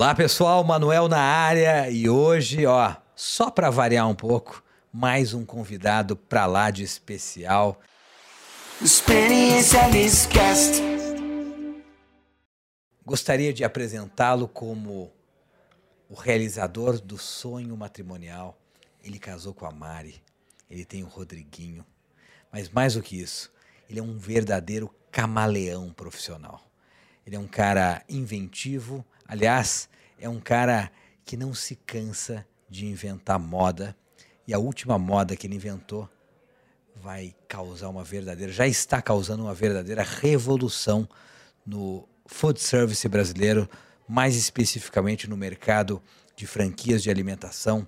Olá pessoal, Manuel na área e hoje, ó, só para variar um pouco, mais um convidado para lá de especial. Gostaria de apresentá-lo como o realizador do sonho matrimonial. Ele casou com a Mari, ele tem o Rodriguinho, mas mais do que isso, ele é um verdadeiro camaleão profissional. Ele é um cara inventivo, aliás, é um cara que não se cansa de inventar moda. E a última moda que ele inventou vai causar uma verdadeira, já está causando uma verdadeira revolução no food service brasileiro, mais especificamente no mercado de franquias de alimentação.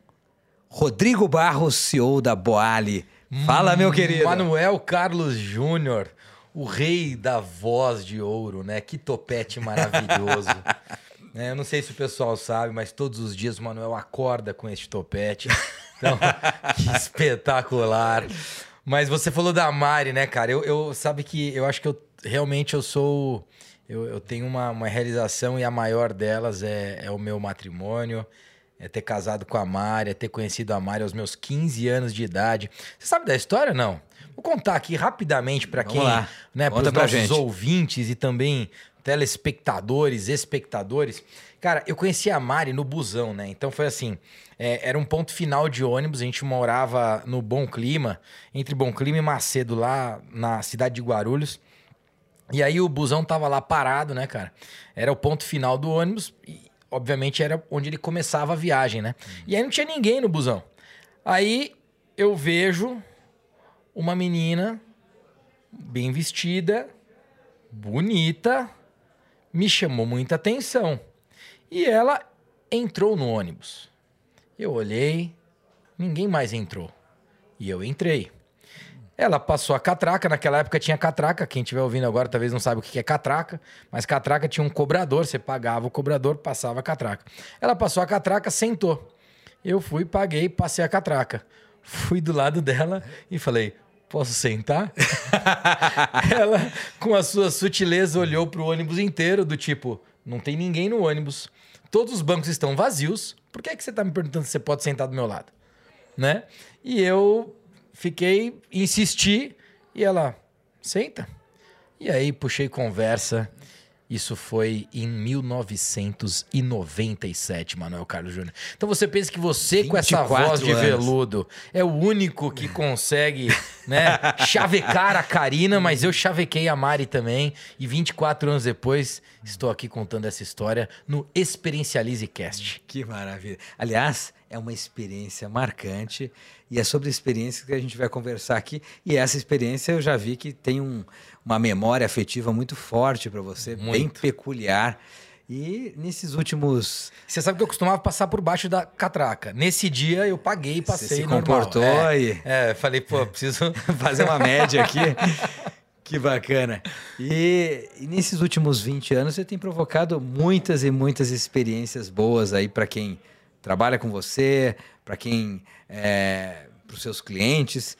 Rodrigo Barros, CEO da Boali. Fala, meu hum, querido. Manuel Carlos Júnior o rei da voz de ouro, né? Que topete maravilhoso. é, eu não sei se o pessoal sabe, mas todos os dias o Manuel acorda com este topete. Então, que espetacular. Mas você falou da Mari, né, cara? Eu, eu sabe que eu acho que eu realmente eu sou. Eu, eu tenho uma, uma realização e a maior delas é, é o meu matrimônio é ter casado com a Mari, é ter conhecido a Mari aos meus 15 anos de idade. Você sabe da história, não? Vou contar aqui rapidamente para quem, lá. né, para os nossos gente. ouvintes e também telespectadores, espectadores. Cara, eu conheci a Mari no busão, né? Então foi assim, é, era um ponto final de ônibus, a gente morava no Bom Clima, entre Bom Clima e Macedo, lá na cidade de Guarulhos. E aí o busão tava lá parado, né, cara? Era o ponto final do ônibus e, obviamente, era onde ele começava a viagem, né? Uhum. E aí não tinha ninguém no busão. Aí eu vejo uma menina bem vestida, bonita, me chamou muita atenção. E ela entrou no ônibus. Eu olhei, ninguém mais entrou. E eu entrei. Ela passou a catraca, naquela época tinha catraca, quem estiver ouvindo agora talvez não saiba o que é catraca, mas catraca tinha um cobrador, você pagava o cobrador, passava a catraca. Ela passou a catraca, sentou. Eu fui, paguei, passei a catraca. Fui do lado dela e falei: Posso sentar? ela, com a sua sutileza, olhou para o ônibus inteiro, do tipo: Não tem ninguém no ônibus, todos os bancos estão vazios, por que, é que você está me perguntando se você pode sentar do meu lado? Né? E eu fiquei, insisti, e ela: Senta. E aí puxei conversa isso foi em 1997, Manuel Carlos Júnior. Então você pensa que você, com essa voz de anos. veludo, é o único que consegue né, chavecar a Karina, mas eu chavequei a Mari também. E 24 anos depois, estou aqui contando essa história no Experiencialize Cast. Que maravilha. Aliás, é uma experiência marcante e é sobre a experiência que a gente vai conversar aqui. E essa experiência eu já vi que tem um, uma memória afetiva muito forte para você, muito. bem peculiar. E nesses últimos. Você sabe que eu costumava passar por baixo da catraca. Nesse dia eu paguei e passei. Você se comportou é, e. É, falei, pô, preciso fazer uma média aqui. Que bacana. E, e, nesses últimos 20 anos você tem provocado muitas e muitas experiências boas aí para quem trabalha com você, para quem é, para os seus clientes.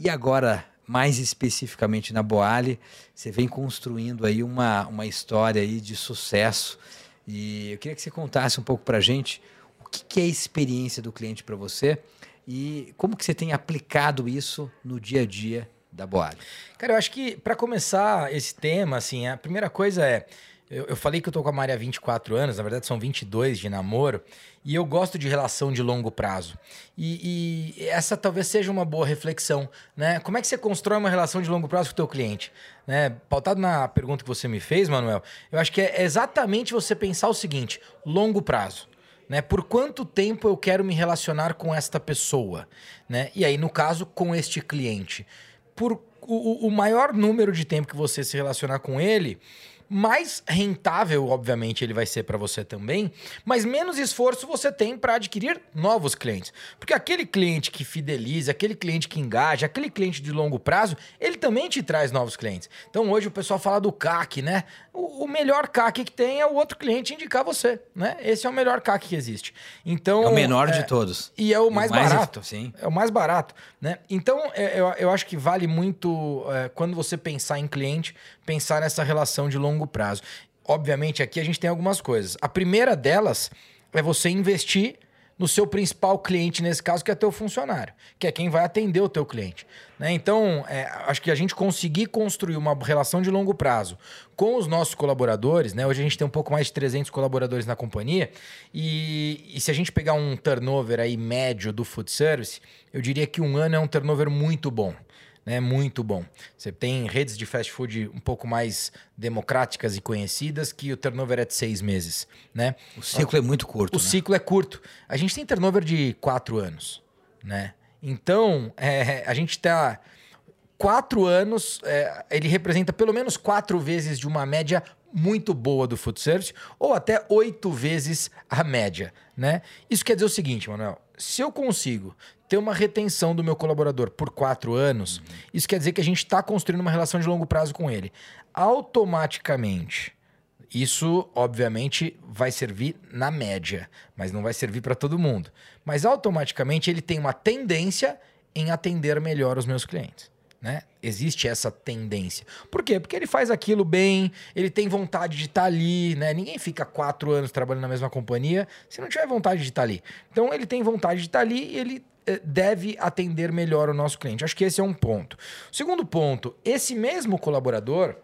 E agora, mais especificamente na Boali, você vem construindo aí uma, uma história aí de sucesso. E eu queria que você contasse um pouco para a gente o que, que é a experiência do cliente para você e como que você tem aplicado isso no dia a dia da Boali. Cara, eu acho que para começar esse tema, assim, a primeira coisa é eu, eu, falei que eu tô com a Maria há 24 anos, na verdade são 22 de namoro, e eu gosto de relação de longo prazo. E, e, essa talvez seja uma boa reflexão, né? Como é que você constrói uma relação de longo prazo com o teu cliente? Né? Pautado na pergunta que você me fez, Manuel, eu acho que é exatamente você pensar o seguinte, longo prazo. Né? Por quanto tempo eu quero me relacionar com esta pessoa? Né? E aí, no caso, com este cliente. Por o, o maior número de tempo que você se relacionar com ele, mais rentável, obviamente, ele vai ser para você também, mas menos esforço você tem para adquirir novos clientes. Porque aquele cliente que fideliza, aquele cliente que engaja, aquele cliente de longo prazo, ele também te traz novos clientes. Então hoje o pessoal fala do CAC, né? O, o melhor CAC que tem é o outro cliente indicar você, né? Esse é o melhor CAC que existe. Então é o menor é, de todos. E é o mais, mais barato. Sim. É o mais barato, né? Então é, eu, eu acho que vale muito é, quando você pensar em cliente, pensar nessa relação de longo prazo. obviamente, aqui a gente tem algumas coisas. A primeira delas é você investir no seu principal cliente, nesse caso, que é teu funcionário, que é quem vai atender o teu cliente. Né? Então, é, acho que a gente conseguir construir uma relação de longo prazo com os nossos colaboradores, né? hoje a gente tem um pouco mais de 300 colaboradores na companhia, e, e se a gente pegar um turnover aí médio do food service, eu diria que um ano é um turnover muito bom né? Muito bom. Você tem redes de fast food um pouco mais democráticas e conhecidas que o turnover é de seis meses, né? O ciclo é muito curto. O né? ciclo é curto. A gente tem turnover de quatro anos, né? Então, é, a gente está quatro anos, é, ele representa pelo menos quatro vezes de uma média muito boa do food service, ou até oito vezes a média, né? Isso quer dizer o seguinte, Manuel, se eu consigo ter uma retenção do meu colaborador por quatro anos, uhum. isso quer dizer que a gente está construindo uma relação de longo prazo com ele. Automaticamente, isso, obviamente, vai servir na média, mas não vai servir para todo mundo. Mas automaticamente ele tem uma tendência em atender melhor os meus clientes. Né? Existe essa tendência. Por quê? Porque ele faz aquilo bem, ele tem vontade de estar tá ali, né? Ninguém fica quatro anos trabalhando na mesma companhia se não tiver vontade de estar tá ali. Então ele tem vontade de estar tá ali e ele eh, deve atender melhor o nosso cliente. Acho que esse é um ponto. Segundo ponto, esse mesmo colaborador,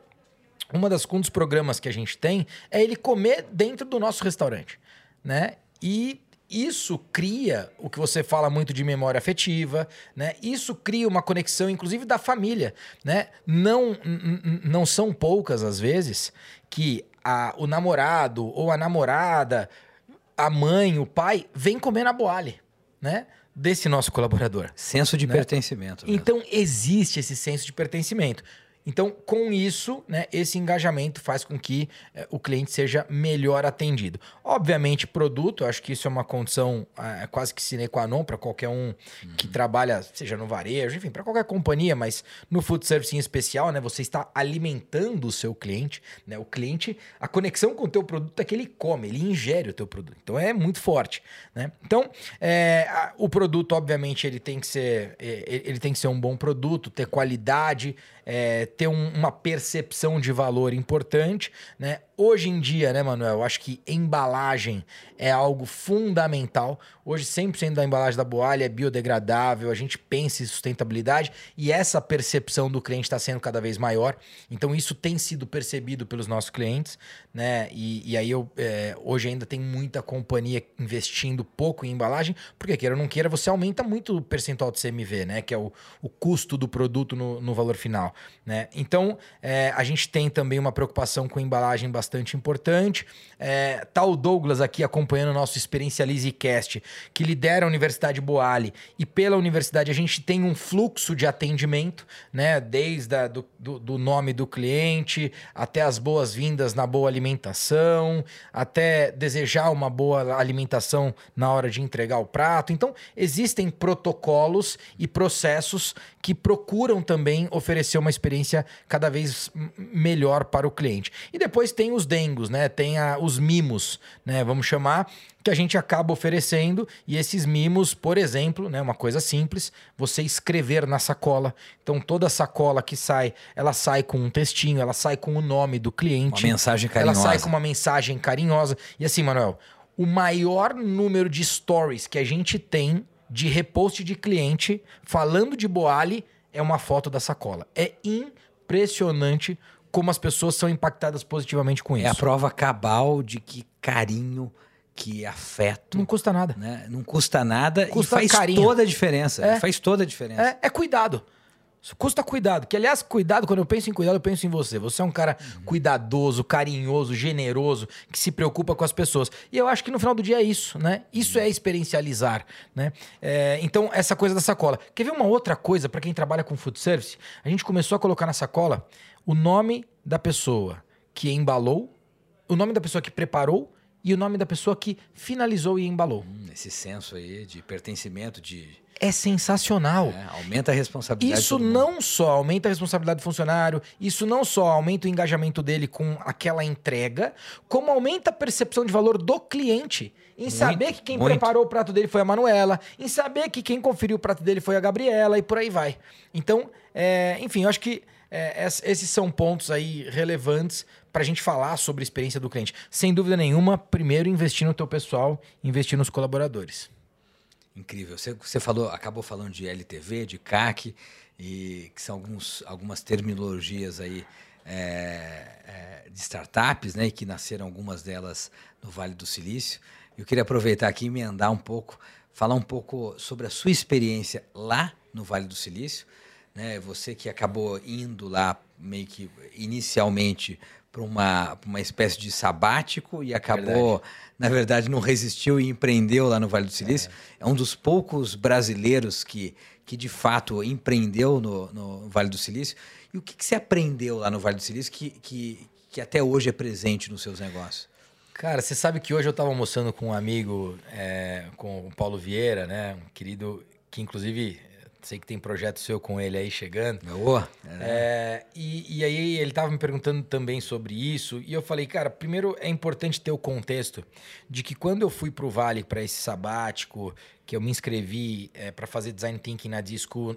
uma das um dos programas que a gente tem é ele comer dentro do nosso restaurante, né? E isso cria o que você fala muito de memória afetiva, né? Isso cria uma conexão, inclusive da família, né? Não, não são poucas as vezes que a, o namorado ou a namorada, a mãe, o pai, vem comer na boale, né? Desse nosso colaborador. Senso de né? pertencimento. Mesmo. Então existe esse senso de pertencimento. Então, com isso, né, esse engajamento faz com que é, o cliente seja melhor atendido. Obviamente, produto, acho que isso é uma condição é, quase que sine qua non para qualquer um uhum. que trabalha, seja no varejo, enfim, para qualquer companhia, mas no food service em especial, né, você está alimentando o seu cliente. Né, o cliente, a conexão com o teu produto é que ele come, ele ingere o teu produto. Então, é muito forte. Né? Então, é, a, o produto, obviamente, ele tem que ser, ele tem que ser um bom produto, ter qualidade, é, ter um, uma percepção de valor importante, né? Hoje em dia, né, Manuel, acho que embalagem é algo fundamental. Hoje, 100% da embalagem da Boalha é biodegradável, a gente pensa em sustentabilidade e essa percepção do cliente está sendo cada vez maior. Então, isso tem sido percebido pelos nossos clientes, né? E, e aí, eu, é, hoje ainda tem muita companhia investindo pouco em embalagem, porque queira ou não queira, você aumenta muito o percentual de CMV, né? Que é o, o custo do produto no, no valor final, né? Então, é, a gente tem também uma preocupação com embalagem bastante importante. É, tá o Douglas aqui acompanhando o nosso Experiencialize Cast, que lidera a Universidade Boali. E pela universidade a gente tem um fluxo de atendimento, né? Desde a, do, do, do nome do cliente, até as boas-vindas na boa alimentação, até desejar uma boa alimentação na hora de entregar o prato. Então, existem protocolos e processos que procuram também oferecer uma experiência cada vez melhor para o cliente. E depois tem os dengos, né? Tem a, os mimos, né? Vamos chamar que a gente acaba oferecendo e esses mimos, por exemplo, né, uma coisa simples, você escrever na sacola. Então toda sacola que sai, ela sai com um textinho, ela sai com o nome do cliente. Uma mensagem carinhosa. Ela sai com uma mensagem carinhosa. E assim, Manuel, o maior número de stories que a gente tem de repost de cliente falando de Boali é uma foto da sacola. É impressionante como as pessoas são impactadas positivamente com isso. É a prova cabal de que carinho, que afeto. Não custa nada. Né? Não custa nada custa e faz carinho. toda a diferença. É. Faz toda a diferença. É, é cuidado. Custa cuidado. Que, aliás, cuidado, quando eu penso em cuidado, eu penso em você. Você é um cara uhum. cuidadoso, carinhoso, generoso, que se preocupa com as pessoas. E eu acho que no final do dia é isso, né? Isso é experiencializar, né? É, então, essa coisa da sacola. Quer ver uma outra coisa para quem trabalha com food service? A gente começou a colocar na sacola o nome da pessoa que embalou, o nome da pessoa que preparou e o nome da pessoa que finalizou e embalou. Hum, esse senso aí de pertencimento, de. É sensacional. É, aumenta a responsabilidade. Isso não só aumenta a responsabilidade do funcionário, isso não só aumenta o engajamento dele com aquela entrega, como aumenta a percepção de valor do cliente. Em muito, saber que quem muito. preparou o prato dele foi a Manuela, em saber que quem conferiu o prato dele foi a Gabriela e por aí vai. Então, é, enfim, eu acho que é, esses são pontos aí relevantes para a gente falar sobre a experiência do cliente. Sem dúvida nenhuma, primeiro investir no teu pessoal, investir nos colaboradores. Incrível. Você, você falou, acabou falando de LTV, de CAC, e que são alguns, algumas terminologias aí é, é, de startups, né, e que nasceram algumas delas no Vale do Silício. Eu queria aproveitar aqui e emendar um pouco, falar um pouco sobre a sua experiência lá no Vale do Silício. Né? Você que acabou indo lá meio que inicialmente para uma, uma espécie de sabático e acabou, verdade. na verdade, não resistiu e empreendeu lá no Vale do Silício. É, é um dos poucos brasileiros que, que de fato empreendeu no, no Vale do Silício. E o que, que você aprendeu lá no Vale do Silício que, que, que até hoje é presente nos seus negócios? Cara, você sabe que hoje eu estava almoçando com um amigo, é, com o Paulo Vieira, né? Um querido que, inclusive, sei que tem projeto seu com ele aí chegando. Oh, é. É, e, e, aí ele estava me perguntando também sobre isso. E eu falei, cara, primeiro é importante ter o contexto de que quando eu fui para o Vale para esse sabático, que eu me inscrevi é, para fazer Design Thinking na Disco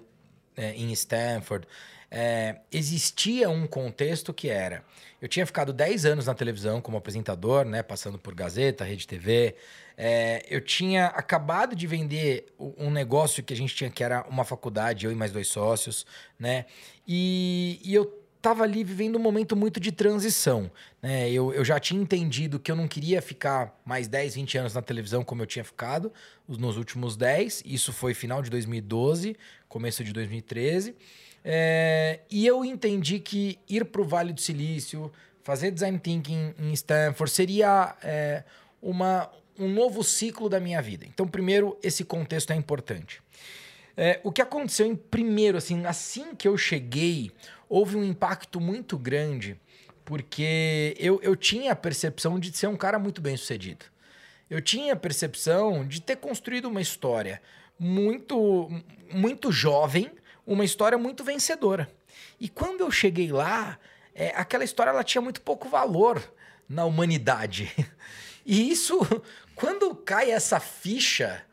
é, em Stanford, é, existia um contexto que era. Eu tinha ficado 10 anos na televisão como apresentador, né, passando por Gazeta, Rede TV. É, eu tinha acabado de vender um negócio que a gente tinha, que era uma faculdade, eu e mais dois sócios, né? E, e eu estava ali vivendo um momento muito de transição. Né? Eu, eu já tinha entendido que eu não queria ficar mais 10, 20 anos na televisão como eu tinha ficado nos últimos 10. Isso foi final de 2012, começo de 2013. É, e eu entendi que ir para o Vale do Silício, fazer design thinking em Stanford seria é, uma, um novo ciclo da minha vida. Então, primeiro, esse contexto é importante. É, o que aconteceu em primeiro, assim, assim que eu cheguei, houve um impacto muito grande, porque eu, eu tinha a percepção de ser um cara muito bem sucedido. Eu tinha a percepção de ter construído uma história muito, muito jovem, uma história muito vencedora. E quando eu cheguei lá, é, aquela história ela tinha muito pouco valor na humanidade. E isso, quando cai essa ficha,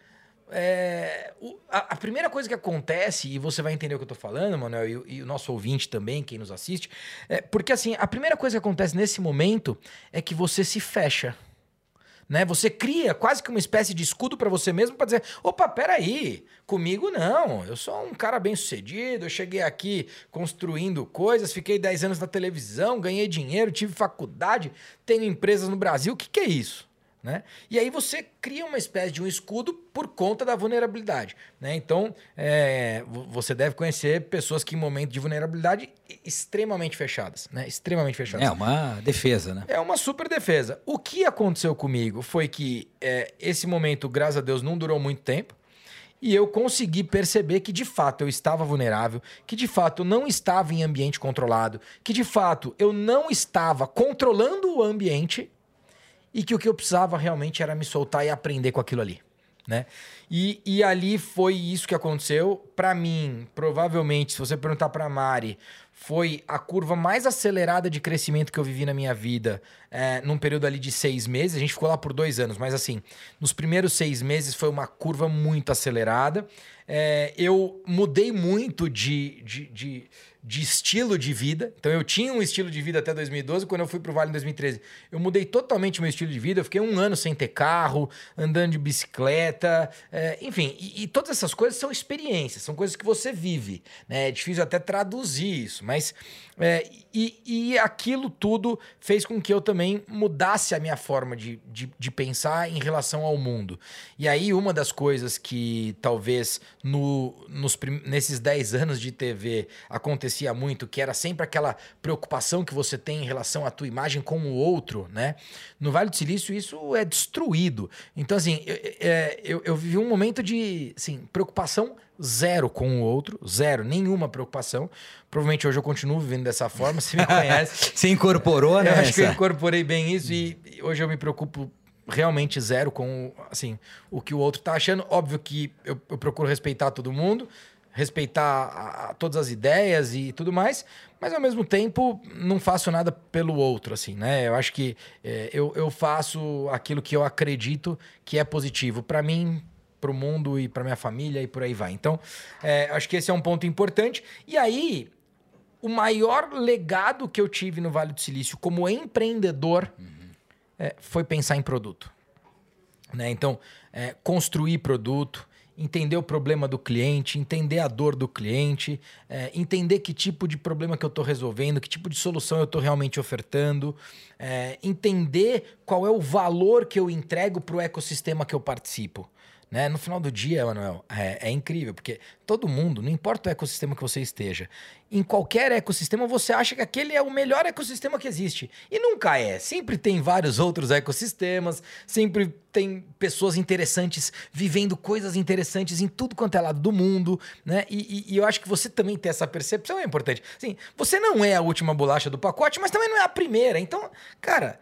é, o, a, a, primeira coisa que acontece, e você vai entender o que eu estou falando, Manuel, e, e, o nosso ouvinte também, quem nos assiste, é porque assim, a primeira coisa que acontece nesse momento é que você se fecha né? Você cria quase que uma espécie de escudo para você mesmo para dizer: opa, peraí, comigo não, eu sou um cara bem sucedido, eu cheguei aqui construindo coisas, fiquei 10 anos na televisão, ganhei dinheiro, tive faculdade, tenho empresas no Brasil, o que, que é isso? Né? E aí você cria uma espécie de um escudo por conta da vulnerabilidade. Né? Então, é, você deve conhecer pessoas que em momento de vulnerabilidade extremamente fechadas. Né? Extremamente fechadas. É uma defesa, né? É uma super defesa. O que aconteceu comigo foi que é, esse momento, graças a Deus, não durou muito tempo. E eu consegui perceber que de fato eu estava vulnerável, que de fato eu não estava em ambiente controlado, que de fato eu não estava controlando o ambiente e que o que eu precisava realmente era me soltar e aprender com aquilo ali. Né? E, e ali foi isso que aconteceu. Para mim, provavelmente, se você perguntar para Mari, foi a curva mais acelerada de crescimento que eu vivi na minha vida é, num período ali de seis meses. A gente ficou lá por dois anos, mas assim, nos primeiros seis meses foi uma curva muito acelerada. É, eu mudei muito de, de, de de estilo de vida. Então eu tinha um estilo de vida até 2012, quando eu fui pro Vale em 2013. Eu mudei totalmente meu estilo de vida, eu fiquei um ano sem ter carro, andando de bicicleta, é, enfim. E, e, todas essas coisas são experiências, são coisas que você vive. Né? É difícil até traduzir isso, mas é, e, e aquilo tudo fez com que eu também mudasse a minha forma de, de, de, pensar em relação ao mundo. E aí, uma das coisas que talvez no, nos, nesses 10 anos de TV acontecia muito, que era sempre aquela preocupação que você tem em relação à tua imagem com o outro, né? No Vale do Silício, isso é destruído. Então, assim, eu, é, eu, eu vivi um momento de assim, preocupação zero com o outro, zero, nenhuma preocupação. Provavelmente hoje eu continuo vivendo dessa forma, você me conhece. você incorporou, né? Eu acho que eu incorporei bem isso e hoje eu me preocupo realmente zero com assim, o que o outro tá achando. Óbvio que eu, eu procuro respeitar todo mundo, respeitar a, a, todas as ideias e tudo mais, mas ao mesmo tempo não faço nada pelo outro, assim, né? Eu acho que é, eu, eu faço aquilo que eu acredito que é positivo para mim, para o mundo e para minha família e por aí vai. Então, é, acho que esse é um ponto importante. E aí, o maior legado que eu tive no Vale do Silício como empreendedor uhum. é, foi pensar em produto. Né? Então, é, construir produto, entender o problema do cliente, entender a dor do cliente, é, entender que tipo de problema que eu estou resolvendo, que tipo de solução eu estou realmente ofertando, é, entender qual é o valor que eu entrego para o ecossistema que eu participo. Né? No final do dia, Manuel, é, é, incrível, porque todo mundo, não importa o ecossistema que você esteja, em qualquer ecossistema você acha que aquele é o melhor ecossistema que existe. E nunca é. Sempre tem vários outros ecossistemas, sempre tem pessoas interessantes vivendo coisas interessantes em tudo quanto é lado do mundo, né? E, e, e eu acho que você também ter essa percepção é importante. Sim, você não é a última bolacha do pacote, mas também não é a primeira. Então, cara,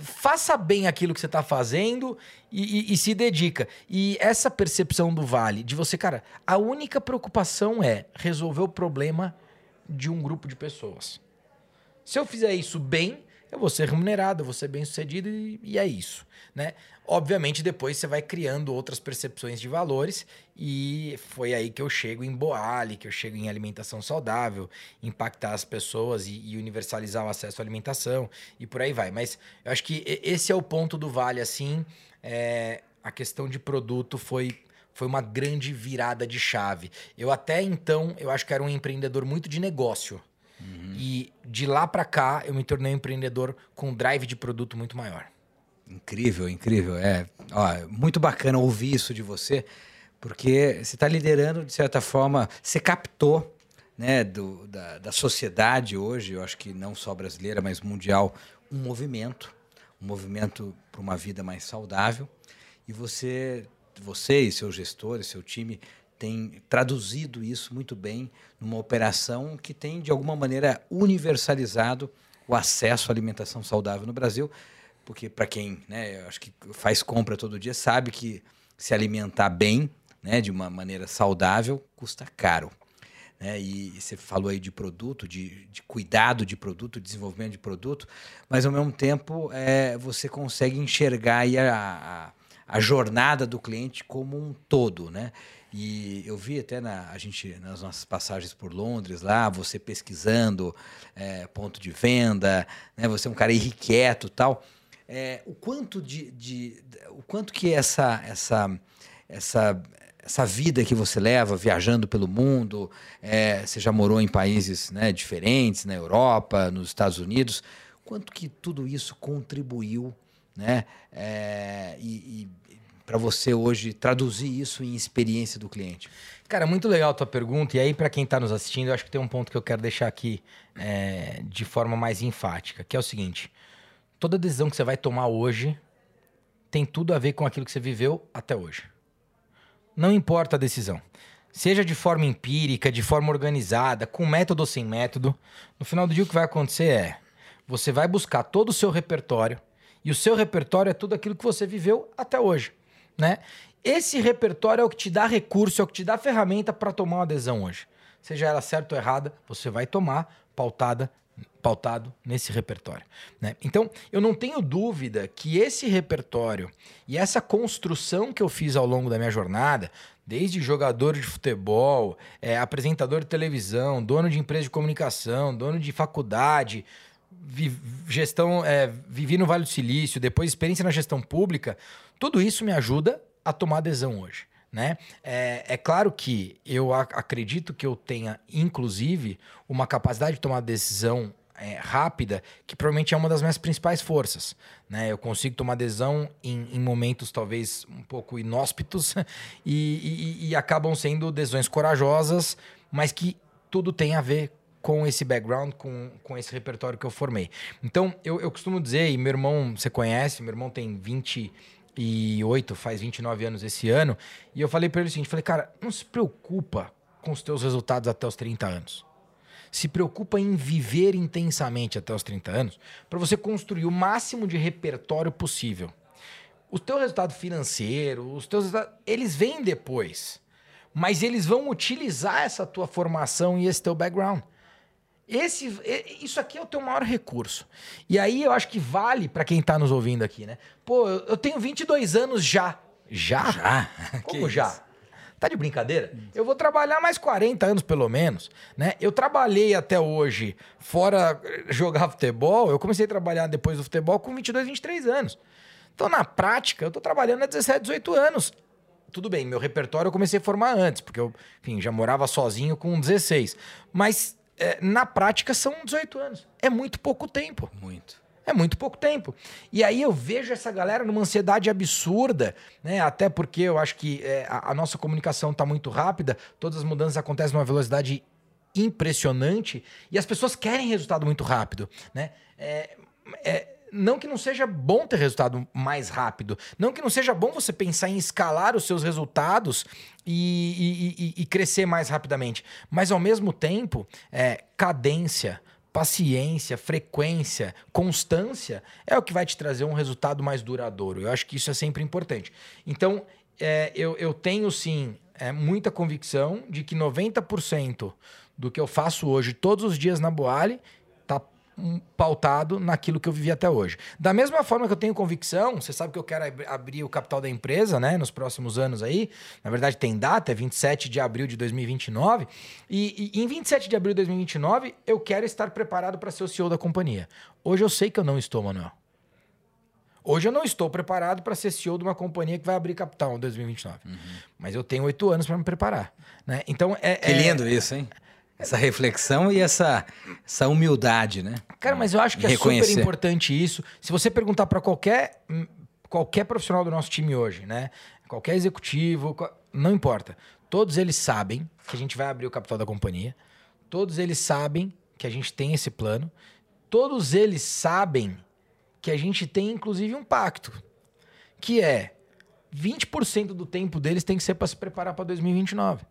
faça bem aquilo que você está fazendo e, e, e, se dedica. E essa percepção do vale, de você, cara, a única preocupação é resolver o problema de um grupo de pessoas. Se eu fizer isso bem, eu vou ser remunerado, eu vou ser bem sucedido e, e é isso. Né? Obviamente, depois você vai criando outras percepções de valores, e foi aí que eu chego em Boali, que eu chego em alimentação saudável, impactar as pessoas e, e, universalizar o acesso à alimentação, e por aí vai. Mas eu acho que esse é o ponto do Vale, assim. É, a questão de produto foi foi uma grande virada de chave. Eu até então, eu acho que era um empreendedor muito de negócio. Uhum. E de lá para cá, eu me tornei um empreendedor com drive de produto muito maior. Incrível, incrível. É, ó, muito bacana ouvir isso de você, porque você está liderando, de certa forma, você captou né, do, da, da sociedade hoje, eu acho que não só brasileira, mas mundial, um movimento, um movimento para uma vida mais saudável. E você, você e seus gestores, seu time, tem traduzido isso muito bem numa operação que tem, de alguma maneira, universalizado o acesso à alimentação saudável no Brasil porque para quem né, acho que faz compra todo dia sabe que se alimentar bem, né, de uma maneira saudável, custa caro. Né? E, e você falou aí de produto, de, de, cuidado de produto, desenvolvimento de produto, mas ao mesmo tempo é, você consegue enxergar a, a, a, jornada do cliente como um todo, né? E eu vi até na, a gente, nas nossas passagens por Londres lá, você pesquisando é, ponto de venda, né? Você é um cara irrequieto tal é, o quanto de, de, o quanto que essa essa essa essa vida que você leva viajando pelo mundo, é, você já morou em países né, diferentes, na Europa, nos Estados Unidos, quanto que tudo isso contribuiu, né, é, e, e para você hoje traduzir isso em experiência do cliente? Cara, muito legal a tua pergunta. E aí, para quem está nos assistindo, eu acho que tem um ponto que eu quero deixar aqui é, de forma mais enfática, que é o seguinte: toda decisão que você vai tomar hoje tem tudo a ver com aquilo que você viveu até hoje. Não importa a decisão. Seja de forma empírica, de forma organizada, com método ou sem método, no final do dia o que vai acontecer é você vai buscar todo o seu repertório e o seu repertório é tudo aquilo que você viveu até hoje, né? Esse repertório é o que te dá recurso, é o que te dá ferramenta para tomar uma decisão hoje. Seja ela certa ou errada, você vai tomar pautada pautado nesse repertório. Né? Então, eu não tenho dúvida que esse repertório e essa construção que eu fiz ao longo da minha jornada, desde jogador de futebol, é, apresentador de televisão, dono de empresa de comunicação, dono de faculdade, vi, gestão, é, vivi no Vale do Silício, depois experiência na gestão pública, tudo isso me ajuda a tomar adesão hoje. Né? É, é, claro que eu acredito que eu tenha, inclusive, uma capacidade de tomar decisão é, rápida, que provavelmente é uma das minhas principais forças. Né? Eu consigo tomar decisão em, em momentos talvez um pouco inóspitos e, e, e acabam sendo decisões corajosas, mas que tudo tem a ver com esse background, com, com esse repertório que eu formei. Então, eu, eu costumo dizer, e meu irmão, você conhece, meu irmão tem 20 28, faz 29 anos esse ano. E eu falei para ele o seguinte: falei, cara, não se preocupa com os teus resultados até os 30 anos. Se preocupa em viver intensamente até os 30 anos para você construir o máximo de repertório possível. O teu resultado financeiro, os teus eles vêm depois. Mas eles vão utilizar essa tua formação e esse teu background. Esse, isso aqui é o teu maior recurso. E aí eu acho que vale para quem está nos ouvindo aqui, né? Pô, eu tenho 22 anos já. Já? Já? Como já? Isso? Tá de brincadeira? Eu vou trabalhar mais 40 anos pelo menos, né? Eu trabalhei até hoje fora jogar futebol, eu comecei a trabalhar depois do futebol com 22, 23 anos. Então, na prática, eu tô trabalhando há 17, 18 anos. Tudo bem, meu repertório eu comecei a formar antes, porque eu, enfim, já morava sozinho com 16. Mas é, na prática são 18 anos. É muito pouco tempo. Muito. É muito pouco tempo. E aí eu vejo essa galera numa ansiedade absurda, né? Até porque eu acho que é, a, a, nossa comunicação está muito rápida, todas as mudanças acontecem numa velocidade impressionante e as pessoas querem resultado muito rápido, né? É, é, não que não seja bom ter resultado mais rápido, não que não seja bom você pensar em escalar os seus resultados e, e, e, e crescer mais rapidamente, mas ao mesmo tempo, é, cadência, paciência, frequência, constância é o que vai te trazer um resultado mais duradouro. Eu acho que isso é sempre importante. Então, é, eu, eu tenho sim é, muita convicção de que 90% do que eu faço hoje, todos os dias na Boale, pautado naquilo que eu vivi até hoje. Da mesma forma que eu tenho convicção, você sabe que eu quero ab abrir o capital da empresa, né, nos próximos anos aí. Na verdade, tem data, é 27 de abril de 2029. E, e em 27 de abril de 2029, eu quero estar preparado para ser o CEO da companhia. Hoje eu sei que eu não estou, Manuel. Hoje eu não estou preparado para ser CEO de uma companhia que vai abrir capital em 2029. Uhum. Mas eu tenho oito anos para me preparar. Né? Então é. Que lindo é... isso, hein? Essa reflexão e essa, essa humildade, né? Cara, mas eu acho que é super importante isso. Se você perguntar para qualquer, qualquer profissional do nosso time hoje, né? Qualquer executivo, não importa. Todos eles sabem que a gente vai abrir o capital da companhia. Todos eles sabem que a gente tem esse plano. Todos eles sabem que a gente tem, inclusive, um pacto. Que é 20% do tempo deles tem que ser para se preparar para 2029.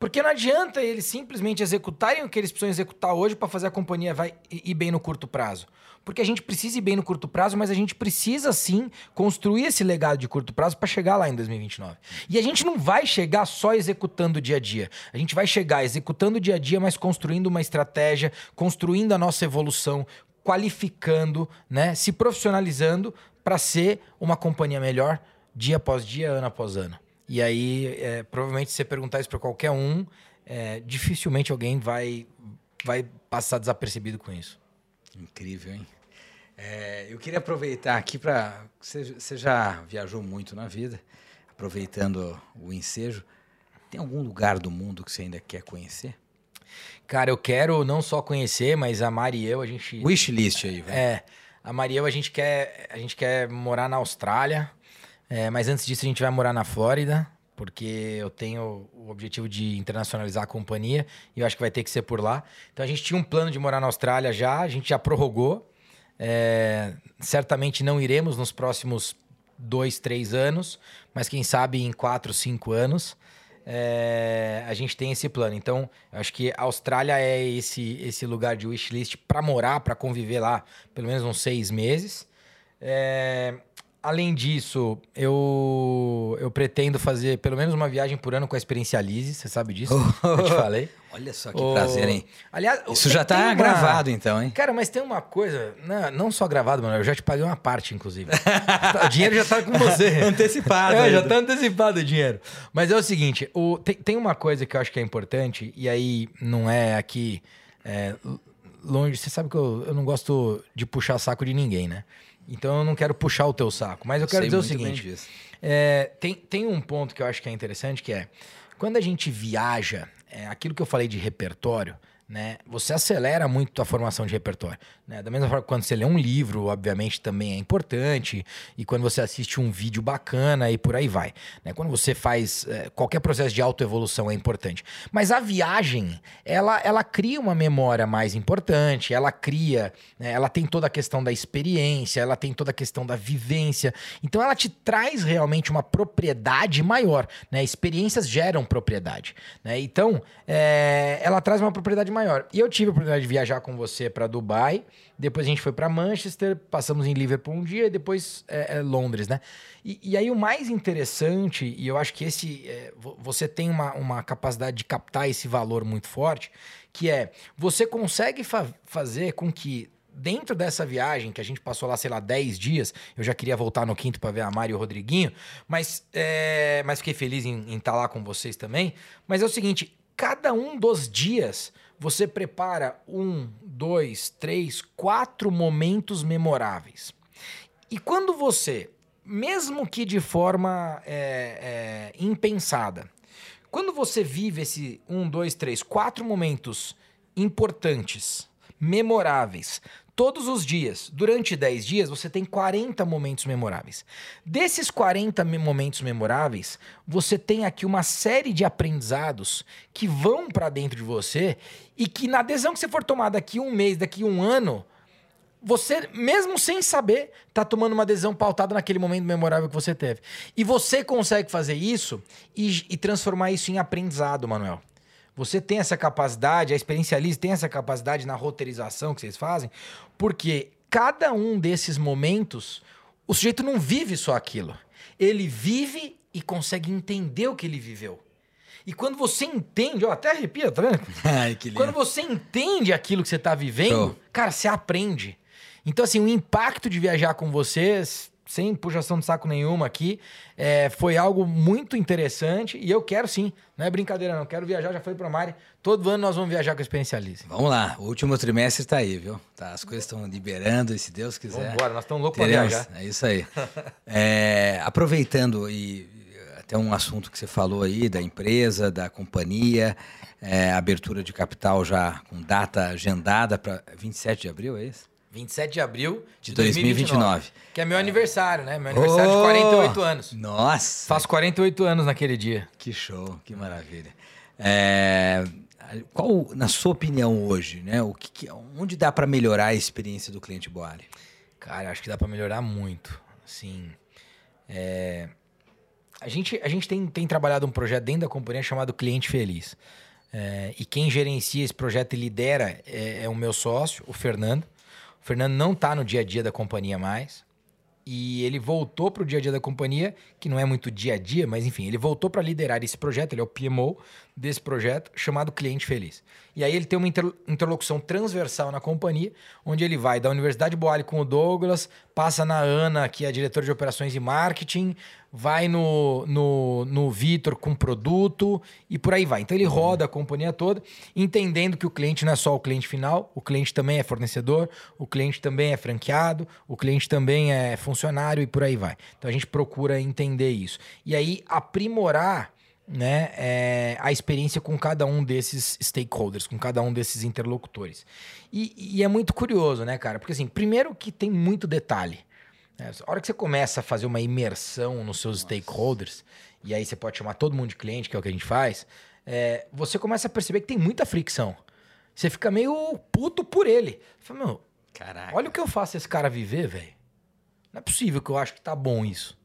Porque não adianta eles simplesmente executarem o que eles precisam executar hoje para fazer a companhia vai ir bem no curto prazo. Porque a gente precisa ir bem no curto prazo, mas a gente precisa sim construir esse legado de curto prazo para chegar lá em 2029. E a gente não vai chegar só executando o dia a dia. A gente vai chegar executando o dia a dia, mas construindo uma estratégia, construindo a nossa evolução, qualificando, né, se profissionalizando para ser uma companhia melhor dia após dia, ano após ano. E aí, é, provavelmente, se você perguntar isso para qualquer um, é, dificilmente alguém vai, vai passar desapercebido com isso. Incrível, hein? É, eu queria aproveitar aqui para. Você, você já viajou muito na vida, aproveitando o ensejo. Tem algum lugar do mundo que você ainda quer conhecer? Cara, eu quero não só conhecer, mas a Mari e eu, a gente. Wishlist aí, velho. É. A Mari e eu, a gente quer, a gente quer morar na Austrália. É, mas antes disso, a gente vai morar na Flórida, porque eu tenho o objetivo de internacionalizar a companhia e eu acho que vai ter que ser por lá. Então a gente tinha um plano de morar na Austrália já, a gente já prorrogou. É, certamente não iremos nos próximos dois, três anos, mas quem sabe em quatro, cinco anos. É, a gente tem esse plano. Então, acho que a Austrália é esse, esse lugar de wishlist para morar, para conviver lá pelo menos uns seis meses. É, Além disso, eu, eu pretendo fazer pelo menos uma viagem por ano com a Experiencialize, você sabe disso? eu te falei. Olha só que oh. prazer, hein? Aliás, isso já tá uma... gravado então, hein? Cara, mas tem uma coisa, não, não só gravado, mano, eu já te paguei uma parte, inclusive. o dinheiro já tá com você. antecipado. É, já tá antecipado o dinheiro. Mas é o seguinte, o, tem, tem uma coisa que eu acho que é importante, e aí não é aqui é, longe, você sabe que eu, eu não gosto de puxar saco de ninguém, né? Então eu não quero puxar o teu saco. Mas eu quero Sei dizer o seguinte: é, tem, tem um ponto que eu acho que é interessante que é quando a gente viaja, é, aquilo que eu falei de repertório, né? Você acelera muito a formação de repertório. Né? Da mesma forma quando você lê um livro, obviamente também é importante, e quando você assiste um vídeo bacana e por aí vai. Né? Quando você faz é, qualquer processo de autoevolução é importante. Mas a viagem, ela, ela cria uma memória mais importante, ela cria, né? ela tem toda a questão da experiência, ela tem toda a questão da vivência. Então ela te traz realmente uma propriedade maior. Né? Experiências geram propriedade. Né? Então, é, ela traz uma propriedade maior. E eu tive a oportunidade de viajar com você para Dubai. Depois a gente foi para Manchester, passamos em Liverpool um dia e depois é, é Londres, né? E, e, aí o mais interessante, e eu acho que esse é, você tem uma, uma capacidade de captar esse valor muito forte, que é você consegue fa fazer com que dentro dessa viagem, que a gente passou lá, sei lá, 10 dias, eu já queria voltar no quinto para ver a Mari e o Rodriguinho, mas, é, mas fiquei feliz em estar tá lá com vocês também. Mas é o seguinte: cada um dos dias você prepara um, dois, três, quatro momentos memoráveis. E quando você, mesmo que de forma é, é, impensada, quando você vive esse um, dois, três, quatro momentos importantes, memoráveis, todos os dias, durante 10 dias, você tem 40 momentos memoráveis. Desses 40 momentos memoráveis, você tem aqui uma série de aprendizados que vão para dentro de você e que na decisão que você for tomar daqui um mês, daqui um ano, você, mesmo sem saber, tá tomando uma decisão pautada naquele momento memorável que você teve. E você consegue fazer isso e, e transformar isso em aprendizado, Manuel. Você tem essa capacidade, a experiencialista tem essa capacidade na roteirização que vocês fazem, porque cada um desses momentos, o sujeito não vive só aquilo. Ele vive e consegue entender o que ele viveu. E quando você entende, ó, até arrepia, tá vendo? Ai, que lindo. Quando você entende aquilo que você tá vivendo, cara, você aprende. Então, assim, o impacto de viajar com vocês, sem puxação de saco nenhuma aqui, é, foi algo muito interessante. E eu quero sim, não é brincadeira não, quero viajar, já falei pra Mari, todo ano nós vamos viajar com a Experiencialize. Vamos lá, o último trimestre tá aí, viu? Tá, as coisas estão liberando, e se Deus quiser... Vamos embora, nós estamos loucos para viajar. É isso aí. é, aproveitando e até um assunto que você falou aí da empresa, da companhia, é, abertura de capital já com data agendada para 27 de abril, é isso? 27 de abril de 2029. 2029. Que é meu aniversário, né? Meu aniversário oh, de 48 anos. Nossa! Faço 48 anos naquele dia. Que show, que maravilha. É, qual, na sua opinião hoje, né? O que, onde dá para melhorar a experiência do cliente Boali? Cara, acho que dá para melhorar muito. Assim, é, a gente, a gente tem, tem trabalhado um projeto dentro da companhia chamado Cliente Feliz. É, e quem gerencia esse projeto e lidera é, é o meu sócio, o Fernando. O Fernando não está no dia a dia da companhia mais. E ele voltou para o dia a dia da companhia, que não é muito dia a dia, mas enfim, ele voltou para liderar esse projeto, ele é o PMO desse projeto, chamado Cliente Feliz. E aí ele tem uma interlocução transversal na companhia, onde ele vai da Universidade Boale com o Douglas, passa na Ana, que é diretora de operações e marketing, vai no, no, no Vitor com produto e por aí vai. Então ele roda a companhia toda, entendendo que o cliente não é só o cliente final, o cliente também é fornecedor, o cliente também é franqueado, o cliente também é funcionário e por aí vai. Então a gente procura entender isso. E aí aprimorar né, é, a experiência com cada um desses stakeholders, com cada um desses interlocutores. E, e, é muito curioso, né, cara? Porque assim, primeiro que tem muito detalhe. Né? A hora que você começa a fazer uma imersão nos seus Nossa. stakeholders, e aí você pode chamar todo mundo de cliente, que é o que a gente faz, é, você começa a perceber que tem muita fricção. Você fica meio puto por ele. Você fala, meu, Caraca. olha o que eu faço esse cara viver, velho. Não é possível que eu acho que tá bom isso.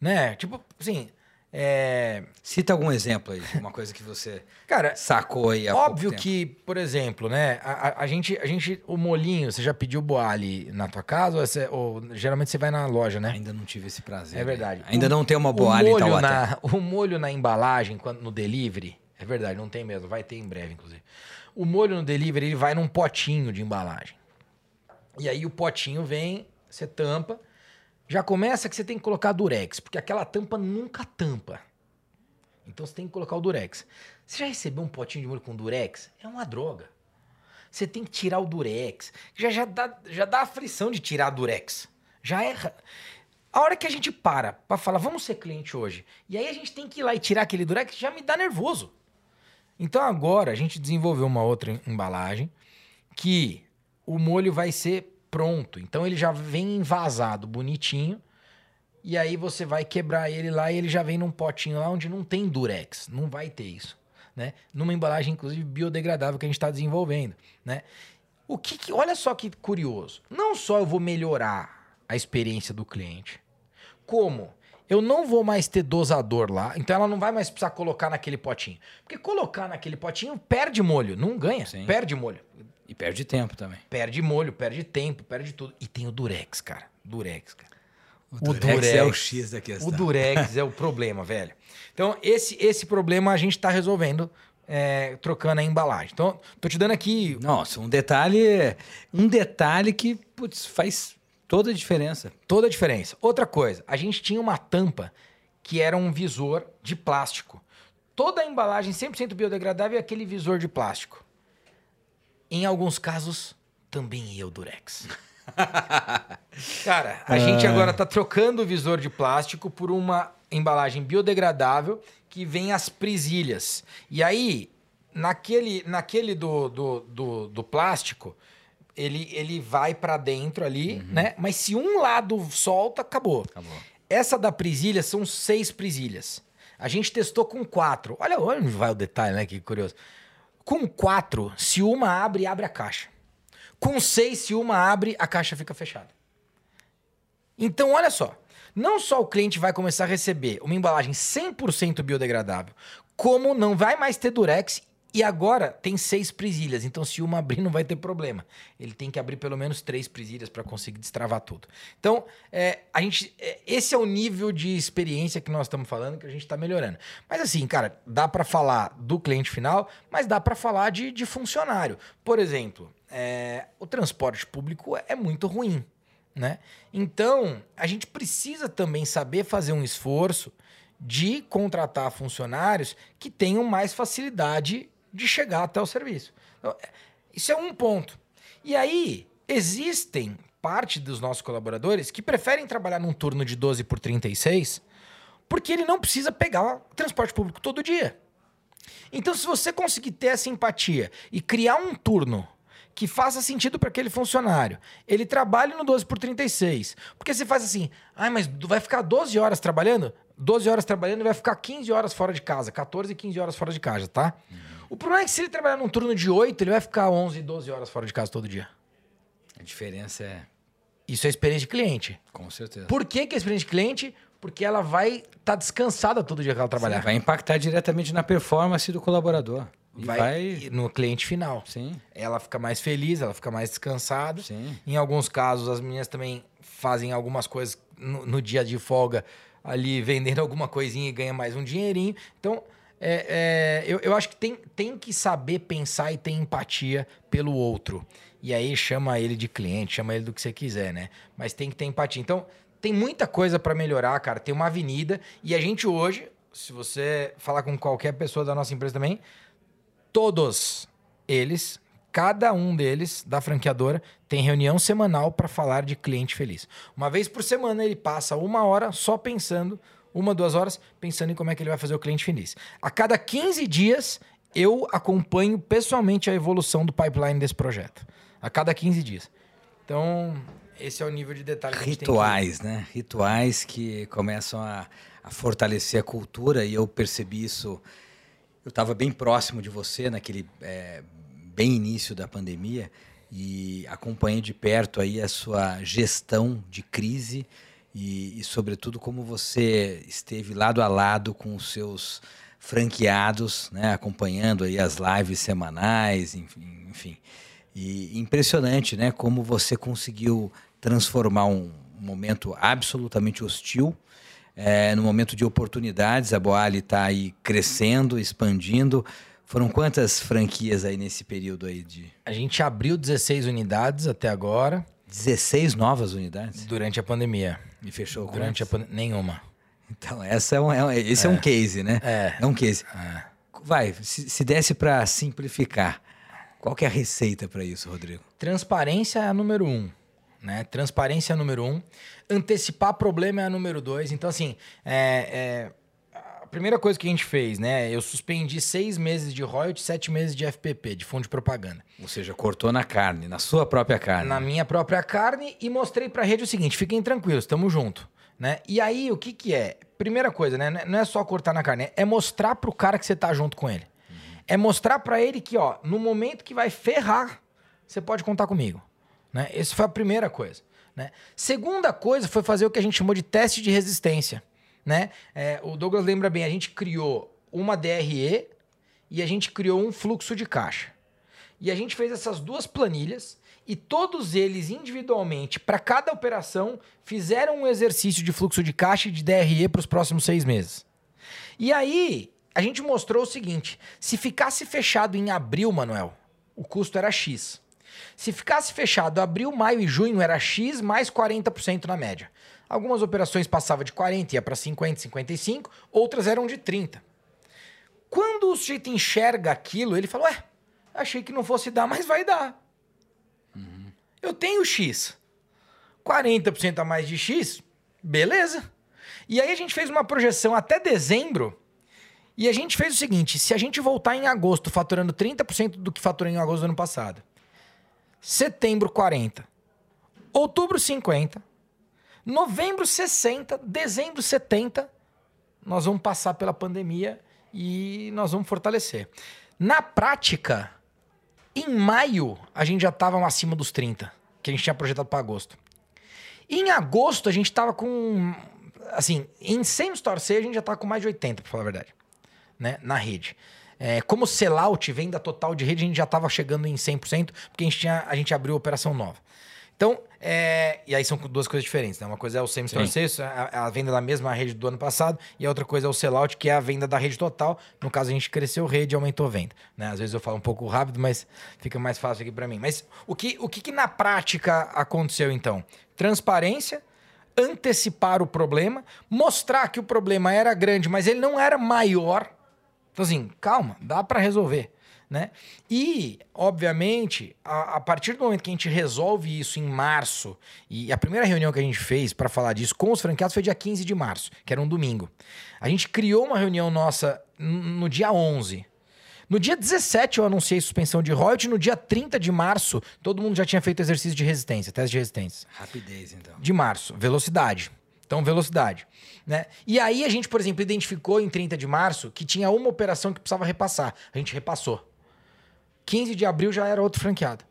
Né? Tipo, assim, é... Cita algum exemplo aí, uma coisa que você Cara, sacou aí há Óbvio que, por exemplo, né, a, a, gente, a gente, o molinho, você já pediu boali na tua casa ou, você, ou, geralmente você vai na loja, né? Ainda não tive esse prazer. É verdade. Né? Ainda o, não tem uma boali em molho na, O molho na embalagem, quando, no delivery, é verdade, não tem mesmo, vai ter em breve, inclusive. O molho no delivery, ele vai num potinho de embalagem. E aí o potinho vem, você tampa, já começa que você tem que colocar durex, porque aquela tampa nunca tampa. Então você tem que colocar o durex. Você já recebeu um potinho de molho com durex? É uma droga. Você tem que tirar o durex. Já, já, dá, já dá aflição de tirar a durex. Já é. A hora que a gente para para falar, vamos ser cliente hoje, e aí a gente tem que ir lá e tirar aquele durex, já me dá nervoso. Então agora a gente desenvolveu uma outra embalagem que o molho vai ser pronto. Então ele já vem envasado, bonitinho. E aí você vai quebrar ele lá e ele já vem num potinho lá onde não tem durex. Não vai ter isso. Né? Numa embalagem, inclusive, biodegradável que a gente está desenvolvendo. Né? O que, que, olha só que curioso. Não só eu vou melhorar a experiência do cliente, como eu não vou mais ter dosador lá, então ela não vai mais precisar colocar naquele potinho. Porque colocar naquele potinho perde molho, não ganha, Sim. perde molho. E perde tempo também. Perde molho, perde tempo, perde tudo. E tem o Durex, cara. Durex, cara. O, o Durex, Durex, é o X da questão. O Durex é o problema, velho. Então, esse, esse problema a gente está resolvendo é, trocando a embalagem. Então, tô te dando aqui. Nossa, um detalhe, um detalhe que putz, faz toda a diferença. Toda a diferença. Outra coisa, a gente tinha uma tampa que era um visor de plástico. Toda a embalagem 100% biodegradável é aquele visor de plástico. Em alguns casos, também ia o Durex. Cara, a gente Ah. agora tá trocando o visor de plástico por uma embalagem biodegradável que vem as presilhas. E aí, naquele, naquele do, do, do, do plástico, ele, ele vai para dentro ali, né? Mas se um lado solta, acabou. Acabou. Essa da presilha são seis presilhas. A gente testou com quatro. Olha onde vai o detalhe, né? Que curioso. Com quatro, se uma abre, abre a caixa. Com seis, se uma abre, a caixa fica fechada. Então, olha só. Não só o cliente vai começar a receber uma embalagem 100% biodegradável, como não vai mais ter durex e agora tem seis presilhas. Então, se uma abrir, não vai ter problema. Ele tem que abrir pelo menos três presilhas para conseguir destravar tudo. Então, é, a gente, é, esse é o nível de experiência que nós estamos falando que a gente está melhorando. Mas assim, cara, dá para falar do cliente final, mas dá para falar de, de funcionário. Por exemplo, é, o transporte público é muito ruim. Né? Então, a gente precisa também saber fazer um esforço de contratar funcionários que tenham mais facilidade de chegar até o serviço. Então, é- isso é um ponto. E aí, existem parte dos nossos colaboradores que preferem trabalhar num turno de 12 por 36 porque ele não precisa pegar transporte público todo dia. Então, se você conseguir ter essa empatia e criar um turno que faça sentido para aquele funcionário, ele trabalhe no 12 por 36. Porque você faz assim, ah, mas vai ficar 12 horas trabalhando? 12 horas trabalhando e vai ficar 15 horas fora de casa, 14 e 15 horas fora de casa, tá? O problema é que se ele trabalhar num turno de 8, ele vai ficar 11, 12 horas fora de casa todo dia. A diferença é, Isso é experiência de cliente. com certeza. Por que, que é experiência de cliente? Porque ela vai estar descansada todo dia que ela trabalhar. Vai impactar diretamente na performance do colaborador. E vai, vai... no cliente final. Sim, Ela fica mais feliz, ela fica mais descansada. sim. Em alguns casos, as meninas também fazem algumas coisas no, no dia de folga, ali vendendo alguma coisinha e ganha mais um dinheirinho. Então, é, é, eu, eu acho que tem, tem que saber pensar e ter empatia pelo outro. E aí chama ele de cliente, chama ele do que você quiser, né? Mas tem que ter empatia. Então, tem muita coisa para melhorar, cara. Tem uma avenida. E a gente hoje, se você falar com qualquer pessoa da nossa empresa também, todos eles, cada um deles da franqueadora, tem reunião semanal para falar de cliente feliz. Uma vez por semana ele passa uma hora só pensando, uma, duas horas, pensando em como é que ele vai fazer o cliente feliz. A cada 15 dias eu acompanho pessoalmente a evolução do pipeline desse projeto. A cada 15 dias. Então, esse é o nível de detalhe que tem que- Rituais, né? Rituais que começam a, a fortalecer a cultura e eu percebi isso. Eu estava bem próximo de você naquele é, bem início da pandemia e acompanhei de perto aí a sua gestão de crise e, e sobretudo como você esteve lado a lado com os seus franqueados, né? Acompanhando aí as lives semanais, enfim. enfim. E impressionante, né? Como você conseguiu transformar um momento absolutamente hostil é, no momento de oportunidades. A Boali está aí crescendo, expandindo. Foram quantas franquias aí nesse período aí de A gente abriu 16 unidades até agora, 16 novas unidades? durante a pandemia. E fechou Durante a quantas? pandemia. Nenhuma. Então, essa é um, é esse é. um case, né? É. É um case. É. Vai, se, se desse para simplificar, qual que é a receita para isso, Rodrigo? Transparência é a número um. Né? Transparência é a número um. Antecipar problema é a número dois. Então, assim, é, é, a primeira coisa que a gente fez, né? Eu suspendi seis meses de royalties, sete meses de FPP, de fundo de propaganda. Ou seja, cortou na carne, na sua própria carne. Na minha própria carne e mostrei pra rede o seguinte: fiquem tranquilos, tamo junto. Né? E aí, o que que é? Primeira coisa, né? Não é só cortar na carne, é mostrar pro cara que você tá junto com ele. É mostrar pra ele que, ó, no momento que vai ferrar, você pode contar comigo. Né? Essa foi a primeira coisa. Né? Segunda coisa foi fazer o que a gente chamou de teste de resistência. Né? É, o Douglas lembra bem, a gente criou uma DRE e a gente criou um fluxo de caixa. E a gente fez essas duas planilhas e todos eles individualmente, para cada operação, fizeram um exercício de fluxo de caixa e de DRE para os próximos seis meses. E aí, a gente mostrou o seguinte: se ficasse fechado em abril, Manuel, o custo era X. Se ficasse fechado abril, maio e junho, era X mais 40% na média. Algumas operações passavam de 40, ia para 50, 55, outras eram de 30. Quando o sujeito enxerga aquilo, ele fala: Ué, achei que não fosse dar, mas vai dar. Uhum. Eu tenho X. 40% a mais de X, beleza. E aí a gente fez uma projeção até dezembro e a gente fez o seguinte: se a gente voltar em agosto faturando 30% do que faturou em agosto do ano passado, setembro 40, outubro 50, novembro 60, dezembro 70, nós vamos passar pela pandemia e nós vamos fortalecer. Na prática, em maio a gente já estava acima dos 30, que a gente tinha projetado para agosto. Em agosto a gente estava com assim, em 100 store sale a gente já estava com mais de 80, para falar a verdade né, na rede. É, como sellout, venda total de rede, a gente já estava chegando em 100%, porque a gente, tinha, a gente abriu operação nova. Então, é, e aí são duas coisas diferentes, né? Uma coisa é o same store sales, a, a, venda da mesma rede do ano passado, e a outra coisa é o sellout, que é a venda da rede total. No caso, a gente cresceu rede e aumentou a venda. Né? Às vezes eu falo um pouco rápido, mas fica mais fácil aqui para mim. Mas o que, o que, que na prática aconteceu então? Transparência, antecipar o problema, mostrar que o problema era grande, mas ele não era maior então, assim, calma, dá para resolver. Né? E, obviamente, a, a, partir do momento que a gente resolve isso em março, e a primeira reunião que a gente fez para falar disso com os franqueados foi dia 15 de março, que era um domingo. A gente criou uma reunião nossa no dia 11. No dia 17 eu anunciei suspensão de royalty, no dia 30 de março todo mundo já tinha feito exercício de resistência, teste de resistência. Rapidez, então. De março, velocidade. Então, velocidade. Né? E aí a gente, por exemplo, identificou em 30 de março que tinha uma operação que precisava repassar. A gente repassou. 15 de abril já era outro franqueado.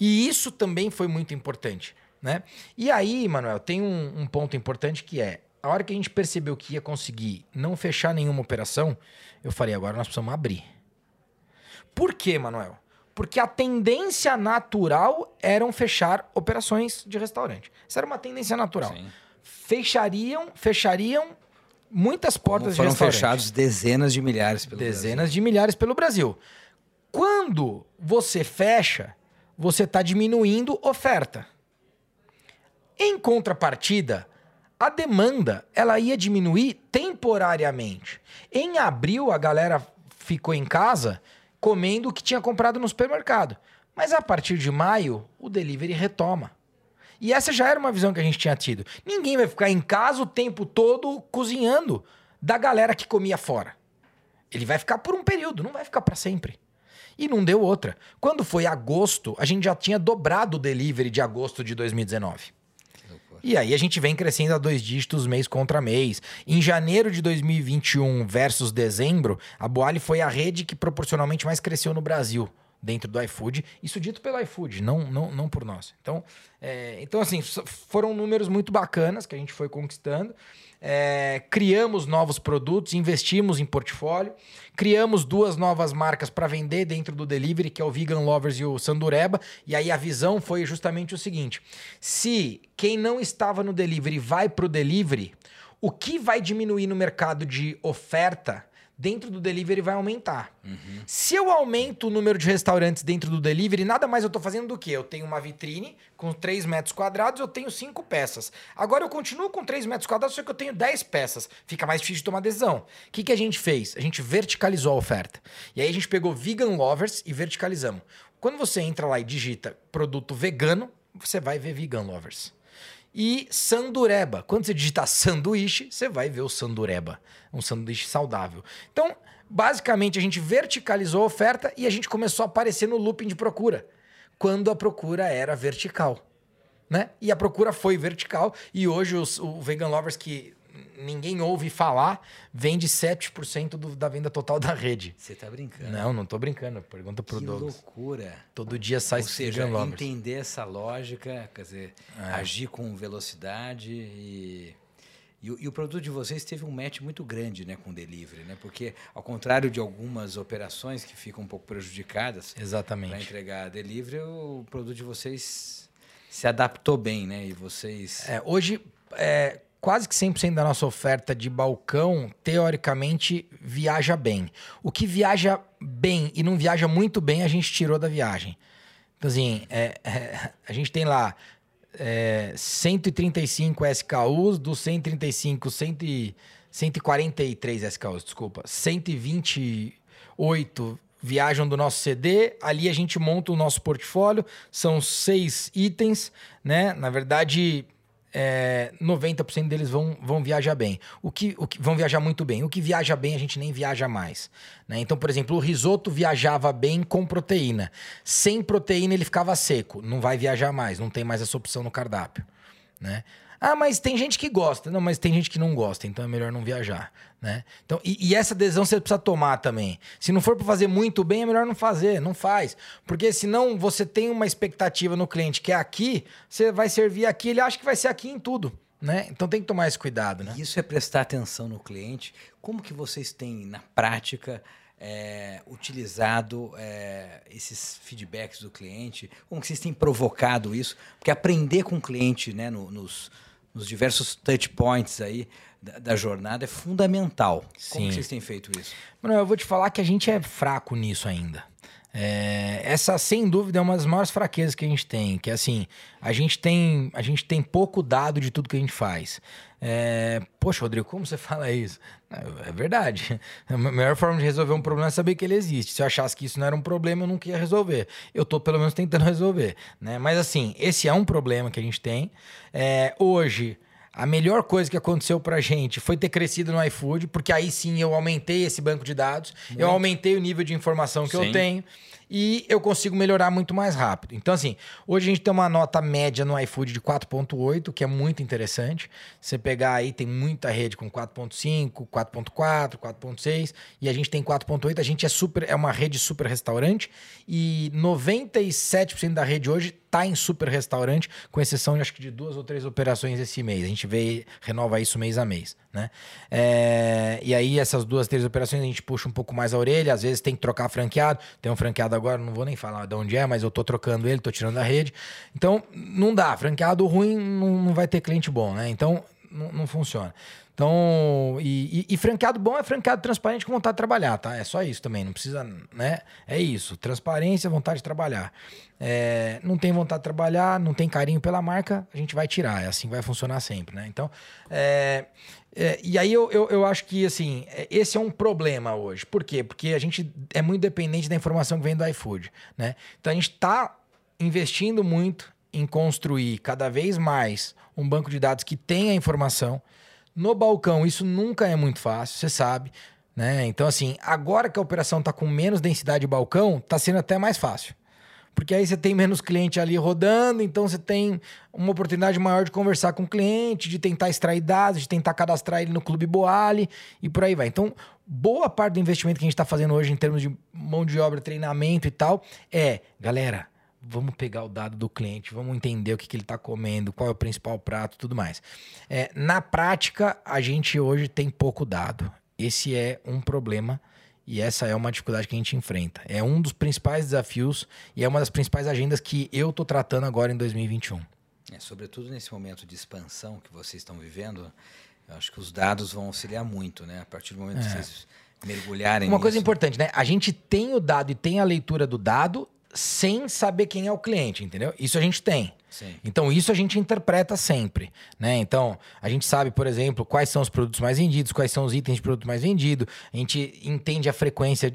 E isso também foi muito importante. Né? E aí, Manuel, tem um, um ponto importante que é a hora que a gente percebeu que ia conseguir não fechar nenhuma operação, eu falei, agora nós precisamos abrir. Por quê, Manuel? Porque a tendência natural eram fechar operações de restaurante. Isso era uma tendência natural. Sim. Fechariam, fechariam muitas portas Como foram de restaurante. fechados dezenas de milhares pelo dezenas Brasil. de milhares pelo Brasil. Quando você fecha, você está diminuindo oferta. Em contrapartida, a demanda ela ia diminuir temporariamente. Em abril, a galera ficou em casa comendo o que tinha comprado no supermercado. Mas a partir de maio, o delivery retoma. E essa já era uma visão que a gente tinha tido. Ninguém vai ficar em casa o tempo todo cozinhando da galera que comia fora. Ele vai ficar por um período, não vai ficar para sempre. E não deu outra. Quando foi agosto, a gente já tinha dobrado o delivery de agosto de 2019. E aí a gente vem crescendo a dois dígitos mês contra mês. Em janeiro de 2021 versus dezembro, a Boali foi a rede que proporcionalmente mais cresceu no Brasil dentro do iFood. Isso dito pelo iFood, não, não, não por nós. Então, é, então, assim, foram números muito bacanas que a gente foi conquistando. É, criamos novos produtos, investimos em portfólio, criamos duas novas marcas para vender dentro do delivery, que é o Vegan Lovers e o Sandureba. E aí a visão foi justamente o seguinte: se quem não estava no delivery vai para o delivery, o que vai diminuir no mercado de oferta dentro do delivery vai aumentar. Uhum. Se eu aumento o número de restaurantes dentro do delivery, nada mais eu estou fazendo do que eu tenho uma vitrine com 3 metros quadrados, eu tenho 5 peças. Agora eu continuo com 3 metros quadrados, só que eu tenho 10 peças. Fica mais difícil de tomar decisão. O que, que a gente fez? A gente verticalizou a oferta. E aí a gente pegou Vegan Lovers e verticalizamos. Quando você entra lá e digita produto vegano, você vai ver Vegan Lovers e sandureba. Quando você digitar sanduíche, você vai ver o sandureba, um sanduíche saudável. Então, basicamente, a gente verticalizou a oferta e a gente começou a aparecer no looping de procura, quando a procura era vertical. Né? E a procura foi vertical e hoje os, o Vegan Lovers que ninguém ouve falar, vende 7% do, da venda total da rede. Você tá brincando? Não, não tô brincando. Pergunta pro que Douglas. Que loucura. Todo dia sai Ou seja, entender essa lógica, quer dizer, é. agir com velocidade e... E, e, o produto de vocês teve um match muito grande né, com o delivery, né? Porque, ao contrário de algumas operações que ficam um pouco prejudicadas para entregar delivery, o produto de vocês se adaptou bem, né? E vocês. É, hoje, é, quase que 100% da nossa oferta de balcão, teoricamente, viaja bem. O que viaja bem e não viaja muito bem, a gente tirou da viagem. Então, assim, é, é, a gente tem lá é, 135 SKUs, dos 135, 100, 143 SKUs, desculpa, 128 viajam do nosso CD, ali a gente monta o nosso portfólio, são seis itens, né? Na verdade, é, 90% deles vão, vão viajar bem. O que, o que vão viajar muito bem. O que viaja bem, a gente nem viaja mais. Né? Então, por exemplo, o risoto viajava bem com proteína. Sem proteína, ele ficava seco. Não vai viajar mais, não tem mais essa opção no cardápio. Né? Ah, mas tem gente que gosta. Não, mas tem gente que não gosta, então é melhor não viajar, né? Então, e, e essa decisão você precisa tomar também. Se não for para fazer muito bem, é melhor não fazer, não faz. Porque senão você tem uma expectativa no cliente que é aqui, você vai servir aqui, ele acha que vai ser aqui em tudo. Né? Então tem que tomar esse cuidado, né? Isso é prestar atenção no cliente. Como que vocês têm na prática é, utilizado é, esses feedbacks do cliente? Como que vocês têm provocado isso? Porque aprender com o cliente, né, no, nos, nos diversos touch points aí da, da jornada é fundamental. Sim. Como vocês têm feito isso? Mano, eu vou te falar que a gente é fraco nisso ainda. É, essa, sem dúvida, é uma das maiores fraquezas que a gente tem, que é assim, a gente tem, a gente tem pouco dado de tudo que a gente faz. É, Poxa, Rodrigo, como você fala isso? É, verdade. A melhor forma de resolver um problema é saber que ele existe. Se eu achasse que isso não era um problema, eu nunca ia resolver. Eu estou, pelo menos, tentando resolver. Né? Mas, assim, esse é um problema que a gente tem. É, hoje, a melhor coisa que aconteceu pra gente foi ter crescido no iFood, porque aí sim eu aumentei esse banco de dados, Muito. eu aumentei o nível de informação que sim. eu tenho e eu consigo melhorar muito mais rápido. Então, assim, hoje a gente tem uma nota média no iFood de 4,8, que é muito interessante. Você pegar aí, tem muita rede com 4,5, 4,4, 4,6, e a gente tem 4,8. A gente é super, é uma rede super restaurante e 97% da rede hoje está em super restaurante, com exceção acho que de duas ou três operações esse mês. A gente vê, renova isso mês a mês, né? É, e aí essas duas, três operações a gente puxa um pouco mais a orelha, às vezes tem que trocar franqueado. Tem um franqueado agora, não vou nem falar de onde é, mas eu tô trocando ele, tô tirando da rede. Então, não dá. Franqueado ruim não, não vai ter cliente bom, né? Então, não, não funciona. Então, e, e, e, franqueado bom é franqueado transparente com vontade de trabalhar, tá? É só isso também, não precisa, né? É isso, transparência, vontade de trabalhar. É, não tem vontade de trabalhar, não tem carinho pela marca, a gente vai tirar, é assim vai funcionar sempre, né? Então, é, é, e aí eu, eu, eu, acho que, assim, é, esse é um problema hoje. Por quê? Porque a gente é muito dependente da informação que vem do iFood, né? Então, a gente está investindo muito em construir cada vez mais um banco de dados que tenha informação, no balcão, isso nunca é muito fácil, você sabe. Né? Então, assim, agora que a operação está com menos densidade de balcão, está sendo até mais fácil. Porque aí você tem menos cliente ali rodando, então você tem uma oportunidade maior de conversar com o cliente, de tentar extrair dados, de tentar cadastrar ele no Clube Boali e por aí vai. Então, boa parte do investimento que a gente está fazendo hoje em termos de mão de obra, treinamento e tal, é, galera, vamos pegar o dado do cliente, vamos entender o que, que ele está comendo, qual é o principal prato tudo mais. É, na prática, a gente hoje tem pouco dado. Esse é um problema e essa é uma dificuldade que a gente enfrenta. É um dos principais desafios e é uma das principais agendas que eu estou tratando agora em 2021. É, sobretudo nesse momento de expansão que vocês estão vivendo, eu acho que os dados vão auxiliar muito, né? A partir do momento é. que vocês mergulharem Uma nisso. coisa importante, né? A gente tem o dado e tem a leitura do dado sem saber quem é o cliente, entendeu? Isso a gente tem. Sim. Então, isso a gente interpreta sempre, né? Então, a gente sabe, por exemplo, quais são os produtos mais vendidos, quais são os itens de produto mais vendido, a gente entende a frequência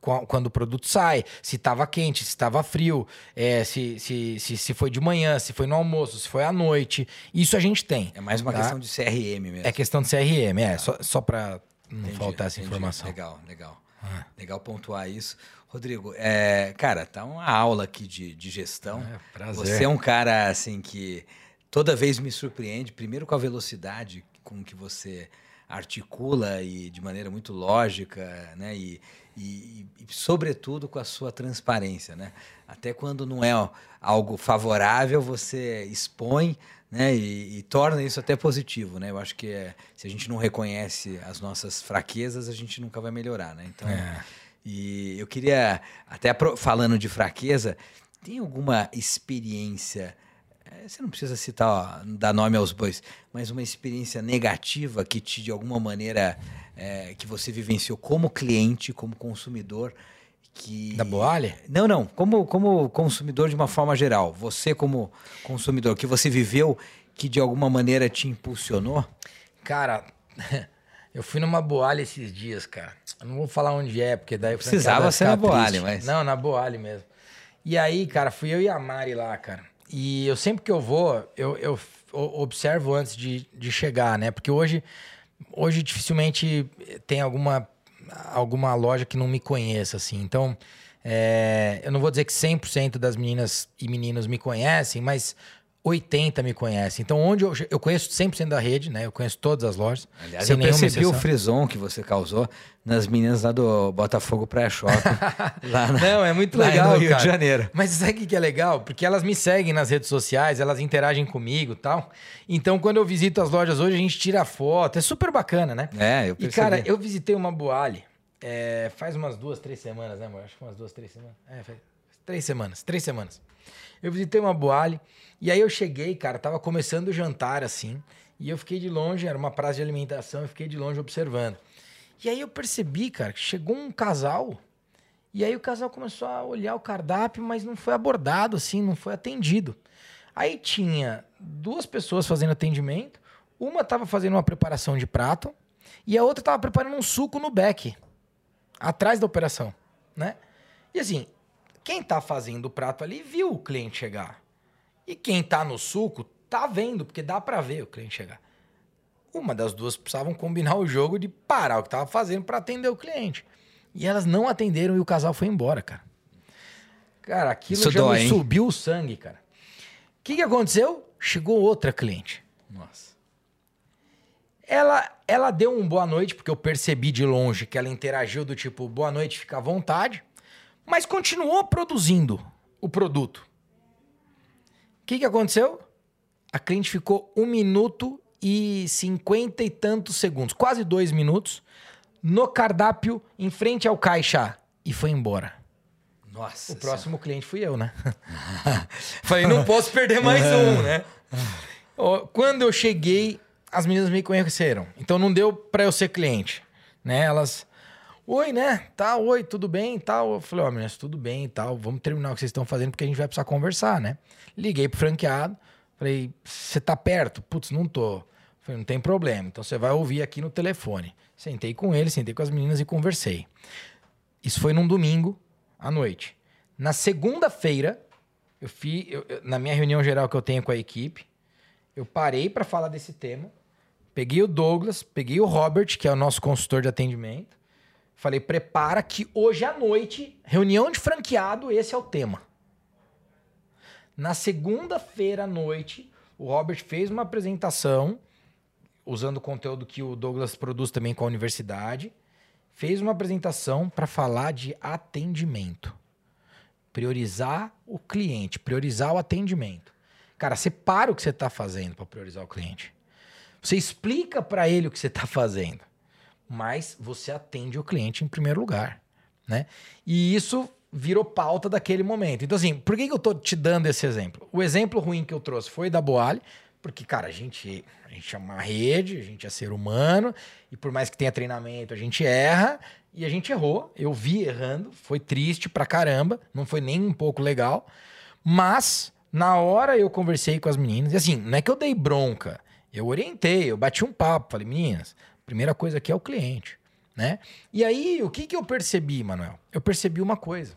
quando o produto sai, se estava quente, se estava frio, é, se, se, se, se, foi de manhã, se foi no almoço, se foi à noite. Isso a gente tem. É mais uma tá? questão de CRM mesmo. É questão de CRM, é. Só, só para não entendi, faltar essa entendi. informação. Legal, legal. Ah. Legal pontuar isso. Rodrigo, é, cara, tá uma aula aqui de, de gestão. É, prazer. Você é um cara assim que toda vez me surpreende, primeiro com a velocidade com que você articula e de maneira muito lógica, né? E, e, e, sobretudo com a sua transparência, né? Até quando não é algo favorável, você expõe, né? E, e torna isso até positivo, né? Eu acho que é, se a gente não reconhece as nossas fraquezas, a gente nunca vai melhorar, né? Então é. E eu queria, até falando de fraqueza, tem alguma experiência é, você não precisa citar, ó, dar nome aos bois, mas uma experiência negativa que te, de alguma maneira, é, que você vivenciou como cliente, como consumidor, que... Da Boalha? Não, não, como, como consumidor de uma forma geral. Você como consumidor, que você viveu, que de alguma maneira te impulsionou? Cara, eu fui numa Boalha esses dias, cara. Eu não vou falar onde é, porque daí... Precisava ser na Boalha, mas... Não, na Boalha mesmo. E aí, cara, fui eu e a Mari lá, cara. E eu sempre que eu vou, eu, eu observo antes de, de chegar, né? Porque hoje, hoje dificilmente tem alguma, alguma loja que não me conheça, assim. Então, é, eu não vou dizer que 100% das meninas e meninos me conhecem, mas 80 me conhecem. Então, onde eu, eu conheço 100% da rede, né? Eu conheço todas as lojas. Aliás, eu percebi exceção. o frison que você causou nas meninas lá do Botafogo Praia Shopping. lá na, Não, é muito legal, no Rio cara. de Janeiro. Mas sabe o que é legal? Porque elas me seguem nas redes sociais, elas interagem comigo e tal. Então, quando eu visito as lojas hoje, a gente tira foto. É super bacana, né? É, eu percebi. E, cara, eu visitei uma Boali é, faz umas duas, três semanas, né, amor? Acho que umas duas, três semanas. É, faz três semanas. Três semanas. Eu visitei uma Boali... E aí eu cheguei, cara, tava começando o jantar assim, e eu fiquei de longe, era uma praça de alimentação, eu fiquei de longe observando. E aí eu percebi, cara, que chegou um casal, e aí o casal começou a olhar o cardápio, mas não foi abordado assim, não foi atendido. Aí tinha duas pessoas fazendo atendimento, uma tava fazendo uma preparação de prato, e a outra tava preparando um suco no beck, atrás da operação, né? E assim, quem tá fazendo o prato ali viu o cliente chegar. E quem tá no suco tá vendo, porque dá para ver o cliente chegar. Uma das duas precisavam combinar o jogo de parar o que tava fazendo para atender o cliente. E elas não atenderam e o casal foi embora, cara. Cara, aquilo Isso já dói, subiu o sangue, cara. O que, que aconteceu? Chegou outra cliente. Nossa. Ela, ela deu um boa noite, porque eu percebi de longe que ela interagiu do tipo, boa noite, fica à vontade, mas continuou produzindo o produto que, que aconteceu? A cliente ficou um minuto e cinquenta e tantos segundos, quase dois minutos, no cardápio em frente ao caixa e foi embora. Nossa. O próximo cliente fui eu, né? Falei, não posso perder mais um, né? Quando eu cheguei, as meninas me conheceram. Então não deu para eu ser cliente, né? Elas Oi, né? Tá, oi, tudo bem tal. Eu falei, ó, oh, meninas, tudo bem e tal. Vamos terminar o que vocês estão fazendo porque a gente vai precisar conversar, né? Liguei pro franqueado. Falei, você tá perto? Putz, não tô. Falei, não tem problema. Então você vai ouvir aqui no telefone. Sentei com ele, sentei com as meninas e conversei. Isso foi num domingo à noite. Na segunda-feira, eu fiz, eu, eu, na minha reunião geral que eu tenho com a equipe, eu parei para falar desse tema. Peguei o Douglas, peguei o Robert, que é o nosso consultor de atendimento Falei, prepara que hoje à noite, reunião de franqueado, esse é o tema. Na segunda-feira à noite, o Robert fez uma apresentação, usando o conteúdo que o Douglas produz também com a universidade, fez uma apresentação para falar de atendimento. Priorizar o cliente, priorizar o atendimento. Cara, separa o que você está fazendo para priorizar o cliente. Você explica para ele o que você está fazendo mas você atende o cliente em primeiro lugar, né? E isso virou pauta daquele momento. Então, assim, por que, eu tô te dando esse exemplo? O exemplo ruim que eu trouxe foi da Boale, porque, cara, a gente, a gente é uma rede, a gente é ser humano, e por mais que tenha treinamento, a gente erra, e a gente errou. Eu vi errando, foi triste pra caramba, não foi nem um pouco legal, mas na hora eu conversei com as meninas, e assim, não é que eu dei bronca, eu orientei, eu bati um papo, falei, meninas, Primeira coisa aqui é o cliente, né? E aí, o que, que eu percebi, Manuel? Eu percebi uma coisa.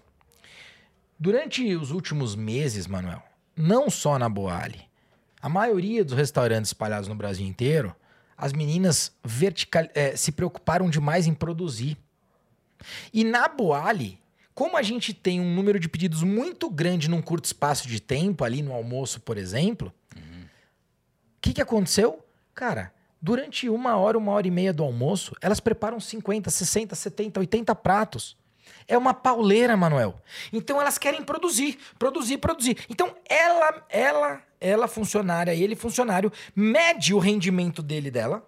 Durante os últimos meses, Manuel, não só na Boali, a maioria dos restaurantes espalhados no Brasil inteiro, as meninas vertical, é, se preocuparam demais em produzir. E na Boali, como a gente tem um número de pedidos muito grande num curto espaço de tempo, ali no almoço, por exemplo, o uhum. que, que aconteceu? Cara, Durante uma hora, uma hora e meia do almoço, elas preparam 50, 60, 70, 80 pratos. É uma pauleira, Manuel. Então elas querem produzir, produzir, produzir. Então ela, ela, ela funcionária, ele funcionário, mede o rendimento dele dela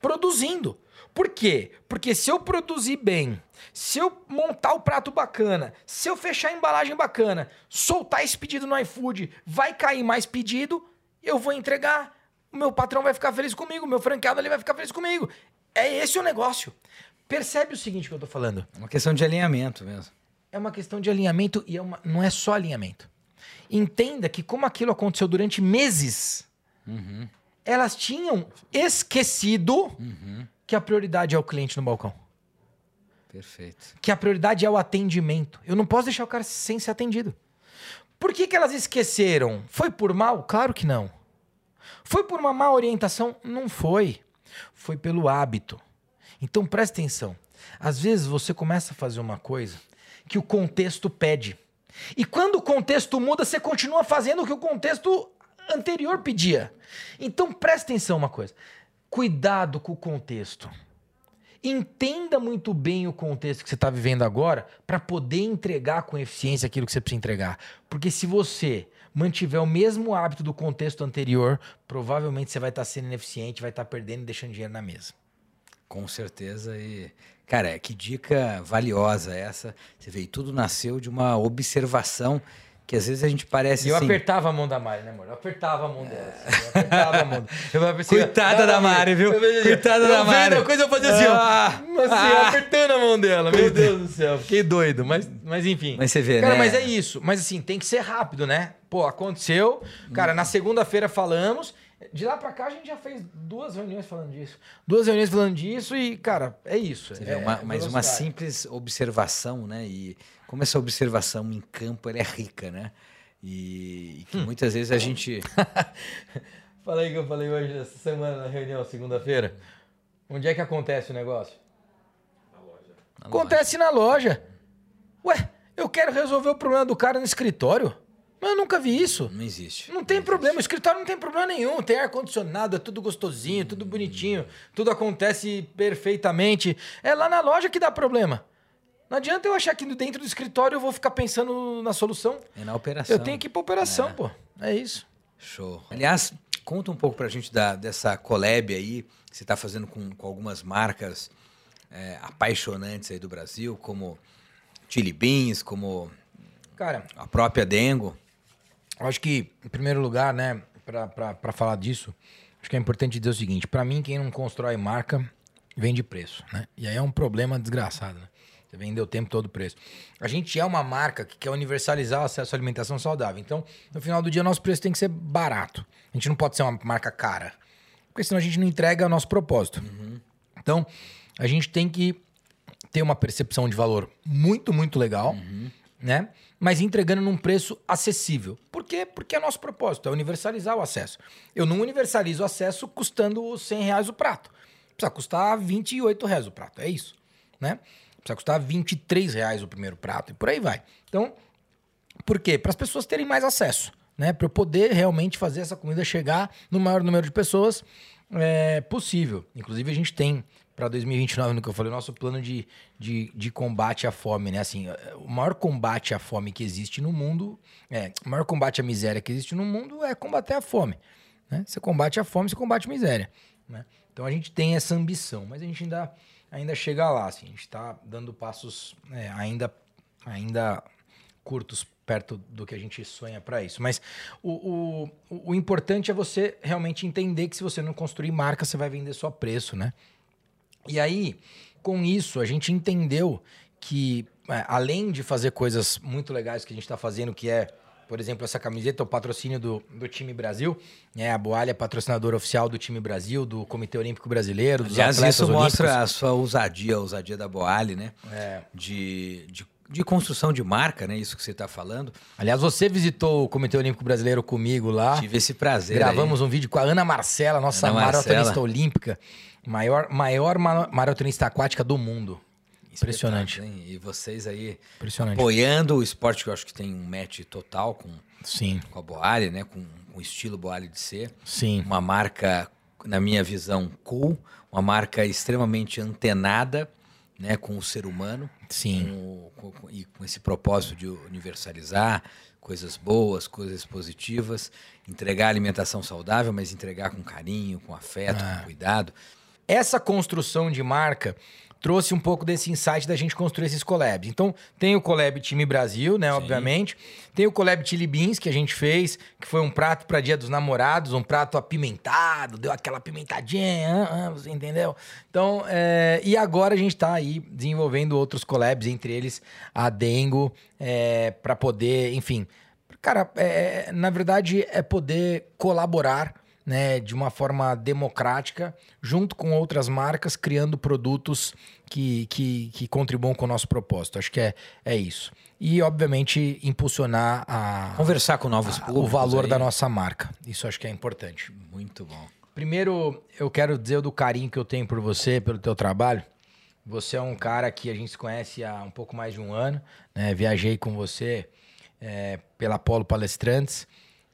produzindo. Por quê? Porque se eu produzir bem, se eu montar o prato bacana, se eu fechar a embalagem bacana, soltar esse pedido no iFood, vai cair mais pedido, eu vou entregar, o meu patrão vai ficar feliz comigo, o meu franqueado ali vai ficar feliz comigo. É esse o negócio. Percebe o seguinte que eu tô falando? É uma questão de alinhamento mesmo. É uma questão de alinhamento e é uma, não é só alinhamento. Entenda que como aquilo aconteceu durante meses, Uhum. elas tinham esquecido Uhum. que a prioridade é o cliente no balcão. Perfeito. Que a prioridade é o atendimento. Eu não posso deixar o cara sem ser atendido. Por que, que elas esqueceram? Foi por mal? Claro que não. Foi por uma má orientação? Não foi. Foi pelo hábito. Então presta atenção. Às vezes você começa a fazer uma coisa que o contexto pede. E quando o contexto muda, você continua fazendo o que o contexto anterior pedia. Então presta atenção uma coisa. Cuidado com o contexto. Entenda muito bem o contexto que você está vivendo agora para poder entregar com eficiência aquilo que você precisa entregar. Porque se você mantiver o mesmo hábito do contexto anterior, provavelmente você vai estar sendo ineficiente, vai estar perdendo e deixando dinheiro na mesa. Com certeza. E, cara, que dica valiosa essa. Você vê, tudo nasceu de uma observação que às vezes a gente parece eu assim. apertava a mão da Mari, né, amor? Eu apertava a mão dela. assim, eu apertava a mão dela. Eu falava assim, Coitada dá da. Mari, viu? Eu assim, Coitada eu da vendo Mari. a coisa eu fazia assim, ó. Ah, assim, ah. apertando a mão dela. Meu Deus do céu, fiquei doido. Mas, mas enfim. Mas você vê, Cara, né? mas é isso. Mas assim, tem que ser rápido, né? Pô, aconteceu. Cara, na segunda-feira falamos. De lá pra cá a gente já fez duas reuniões falando disso. Duas reuniões falando disso e, cara, é isso. Você vê, é, uma- é mas uma simples observação, né? E como essa observação em campo ela é rica, né? E, e que Hum. muitas vezes a gente. Falei que eu falei hoje, essa semana, na reunião, segunda-feira. Onde é que acontece o negócio? Acontece na loja. Ué, eu quero resolver o problema do cara no escritório. Mas eu nunca vi isso. Não existe. Não tem problema, o escritório não tem problema nenhum. Tem ar-condicionado, é tudo gostosinho, tudo bonitinho, tudo acontece perfeitamente. É lá na loja que dá problema. Não adianta eu achar que dentro do escritório eu vou ficar pensando na solução. É na operação. Eu tenho que ir pra operação, pô. É isso. Show. Aliás, conta um pouco pra gente da, dessa collab aí que você tá fazendo com, com algumas marcas é, apaixonantes aí do Brasil, como Chili Beans, como Cara, a própria Dengo. Eu acho que, em primeiro lugar, né, pra falar disso, acho que é importante dizer o seguinte: pra mim, quem não constrói marca vende preço, né? E aí é um problema desgraçado, né? Você vendeu o tempo todo o preço. A gente é uma marca que quer universalizar o acesso à alimentação saudável. Então, no final do dia, nosso preço tem que ser barato. A gente não pode ser uma marca cara. Porque senão a gente não entrega o nosso propósito. Então, a gente tem que ter uma percepção de valor muito, muito legal, né? Mas entregando num preço acessível. Por quê? Porque é nosso propósito, é universalizar o acesso. Eu não universalizo o acesso custando 100 reais o prato. Precisa custar 28 reais o prato, é isso, né? Precisa custar 23 reais o primeiro prato e por aí vai. Então, por quê? Para as pessoas terem mais acesso, né? Para eu poder realmente fazer essa comida chegar no maior número de pessoas é, possível. Inclusive, a gente tem para 2029, no que eu falei, nosso plano de, de, de combate à fome, né? Assim, o maior combate à fome que existe no mundo, é, o maior combate à miséria que existe no mundo é combater a fome. Né? Você combate a fome, você combate a miséria. Né? Então a gente tem essa ambição, mas a gente ainda, ainda chega lá. Assim, a gente está dando passos é, ainda, ainda curtos perto do que a gente sonha para isso. Mas o, o, o- o importante é você realmente entender que se você não construir marca, você vai vender só preço, né? E aí, com isso, a gente entendeu que, é, além de fazer coisas muito legais que a gente está fazendo, que é, por exemplo, essa camiseta, o patrocínio do, do time Brasil, né? A Boalha é patrocinadora oficial do time Brasil, do Comitê Olímpico Brasileiro, dos Aliás, atletas isso olímpicos. mostra a sua ousadia, a ousadia da Boali, né? É. De, de, de construção de marca, né? Isso que você está falando. Aliás, você visitou o Comitê Olímpico Brasileiro comigo lá. Tive esse prazer. Gravamos um vídeo com a Ana Marcela, nossa Ana maratonista Marcela. olímpica, maior, maior ma- maratonista aquática do mundo. Impressionante. E vocês aí apoiando o esporte que eu acho que tem um match total com, Sim, com a Boali, né? Com, com o estilo Boali de ser. sim. Uma marca, na minha visão, cool. Uma marca extremamente antenada, né? Com o ser humano. Sim. com- com- e com esse propósito de universalizar coisas boas, coisas positivas, entregar alimentação saudável, mas entregar com carinho, com afeto, Ah. com cuidado. essa construção de marca trouxe um pouco desse insight da gente construir esses collabs. Então, tem o collab Time Brasil, né, Sim. obviamente. Tem o collab Chili Beans que a gente fez, que foi um prato para Dia dos Namorados, um prato apimentado, deu aquela apimentadinha, ah, ah, você entendeu? Então, é... e agora a gente está aí desenvolvendo outros collabs, entre eles a Dengo, é... para poder, enfim... Cara, é... na verdade é poder colaborar né, de uma forma democrática, junto com outras marcas, criando produtos que, que, que contribuam com o nosso propósito. Acho que é, é isso. E, obviamente, impulsionar a. Conversar com novos a, O valor aí. da nossa marca. Isso acho que é importante. Muito bom. Primeiro, eu quero dizer do carinho que eu tenho por você, pelo teu trabalho. Você é um cara que a gente se conhece há um pouco mais de um ano. Né? Viajei com você é, pela Polo Palestrantes.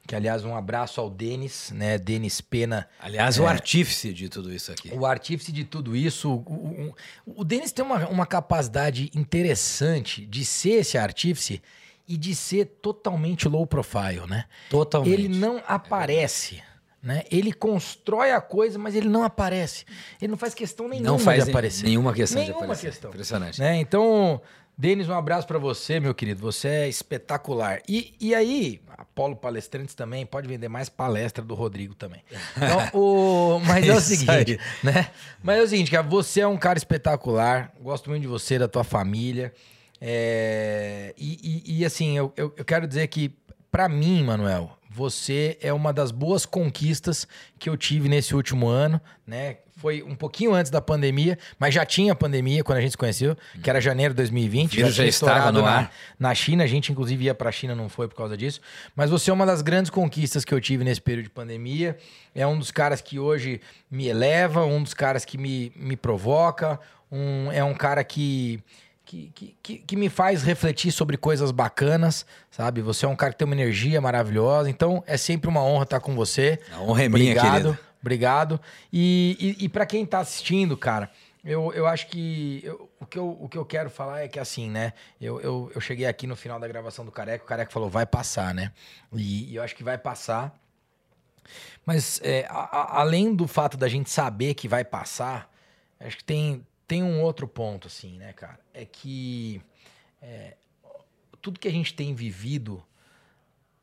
Que, aliás, um abraço ao Denis, né? Denis Pena. Aliás, é, o artífice de tudo isso aqui. O artífice de tudo isso. O, o, o Denis tem uma, uma capacidade interessante de ser esse artífice e de ser totalmente low profile, né? Totalmente. Ele não aparece. É né? Ele constrói a coisa, mas ele não aparece. Ele não faz questão nenhuma não faz de aparecer. Nenhuma questão nenhuma de aparecer. Questão. Impressionante. Né? Então, Denis, um abraço para você, meu querido. Você é espetacular. E, e aí, Apolo Palestrantes também, pode vender mais palestra do Rodrigo também. Então, o... Mas é o seguinte, né? Mas é o seguinte, cara, você é um cara espetacular. Gosto muito de você, da tua família. É... E, e, e, assim, eu, eu, eu quero dizer que, para mim, Manuel, você é uma das boas conquistas que eu tive nesse último ano, né? Foi um pouquinho antes da pandemia, mas já tinha pandemia quando a gente se conheceu, que era janeiro de 2020. já, já estava no ar. Na, na China, a gente inclusive ia para a China, não foi por causa disso. Mas você é uma das grandes conquistas que eu tive nesse período de pandemia. É um dos caras que hoje me eleva, um dos caras que me, me provoca, um, é um cara que, que, que, que, me faz refletir sobre coisas bacanas, sabe? Você é um cara que tem uma energia maravilhosa, então é sempre uma honra estar com você. A honra é minha, Obrigado. querido. Obrigado. E, e, e para quem tá assistindo, cara, eu, eu acho que eu, o, que eu, o que eu quero falar é que assim, né? Eu, eu, eu cheguei aqui no final da gravação do Careca, o Careca falou, vai passar, né? E, e eu acho que vai passar. Mas é, a, a, além do fato da gente saber que vai passar, acho que tem, tem um outro ponto, assim, né, cara? É que é, tudo que a gente tem vivido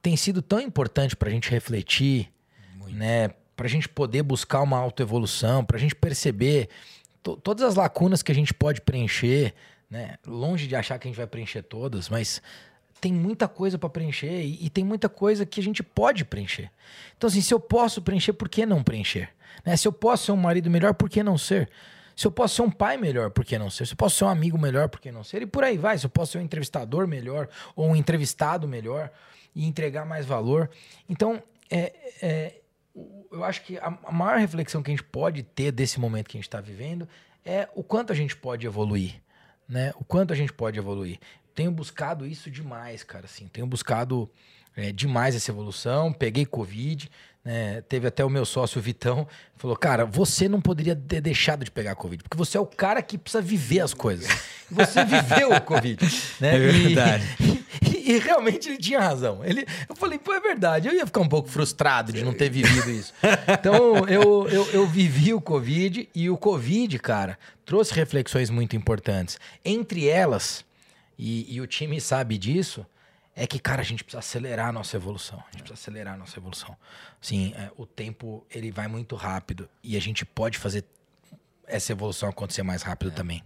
tem sido tão importante pra gente refletir, Muito. né? Para a gente poder buscar uma autoevolução, para a gente perceber todas as lacunas que a gente pode preencher, né? Longe de achar que a gente vai preencher todas, mas tem muita coisa para preencher e, e, tem muita coisa que a gente pode preencher. Então, assim, se eu posso preencher, por que não preencher? Né? Se eu posso ser um marido melhor, por que não ser? Se eu posso ser um pai melhor, por que não ser? Se eu posso ser um amigo melhor, por que não ser? E por aí vai. Se eu posso ser um entrevistador melhor ou um entrevistado melhor e entregar mais valor. Então, é, é eu acho que a, a maior reflexão que a gente pode ter desse momento que a gente está vivendo é o quanto a gente pode evoluir, né? O quanto a gente pode evoluir. Tenho buscado isso demais, cara, assim. Tenho buscado é, demais essa evolução. Peguei Covid, né? Teve até o meu sócio Vitão, falou, cara, você não poderia ter deixado de pegar Covid, porque você é o cara que precisa viver as coisas. Você viveu o Covid, né? É verdade. E, e realmente ele tinha razão. Ele, eu falei, pô, é verdade. Eu ia ficar um pouco frustrado de não ter vivido isso. Então, eu, eu, eu vivi o Covid e o Covid, cara, trouxe reflexões muito importantes. Entre elas, e, e o time sabe disso, é que, cara, a gente precisa acelerar a nossa evolução. A gente precisa acelerar a nossa evolução. Sim, é, o tempo ele vai muito rápido e a gente pode fazer essa evolução acontecer mais rápido é. também.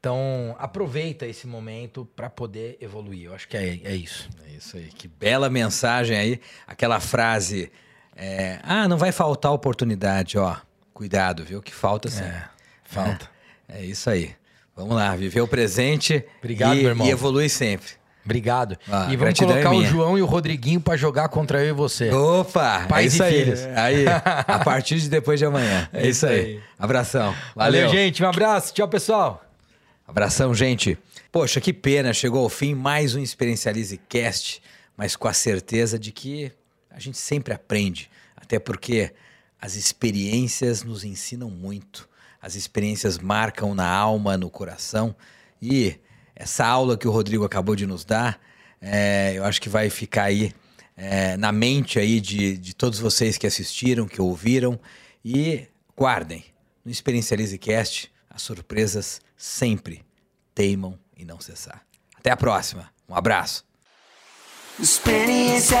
Então, aproveita esse momento para poder evoluir. Eu acho que é, é isso. É isso aí. Que bela mensagem aí. Aquela frase: é, Ah, não vai faltar oportunidade, ó. Cuidado, viu? Que falta sim. É, falta. É, é, isso aí. Vamos lá, viver o presente Obrigado, e, meu irmão. e evoluir sempre. Obrigado. Ah, e vamos é colocar é o João e o Rodriguinho para jogar contra eu e você. Opa! Pais é isso e filhos. Aí, a partir de depois de amanhã. É, isso aí. aí. Abração. Valeu. Valeu, gente. Um abraço. Tchau, pessoal. Abração, gente. Poxa, que pena, chegou ao fim mais um Experiencialize Cast, mas com a certeza de que a gente sempre aprende, até porque as experiências nos ensinam muito. As experiências marcam na alma, no coração e essa aula que o Rodrigo acabou de nos dar, é, eu acho que vai ficar aí é, na mente aí de, de todos vocês que assistiram, que ouviram e guardem, no Experiencialize Cast, as surpresas sempre teimam em não cessar. Até a próxima. Um abraço. Experiência.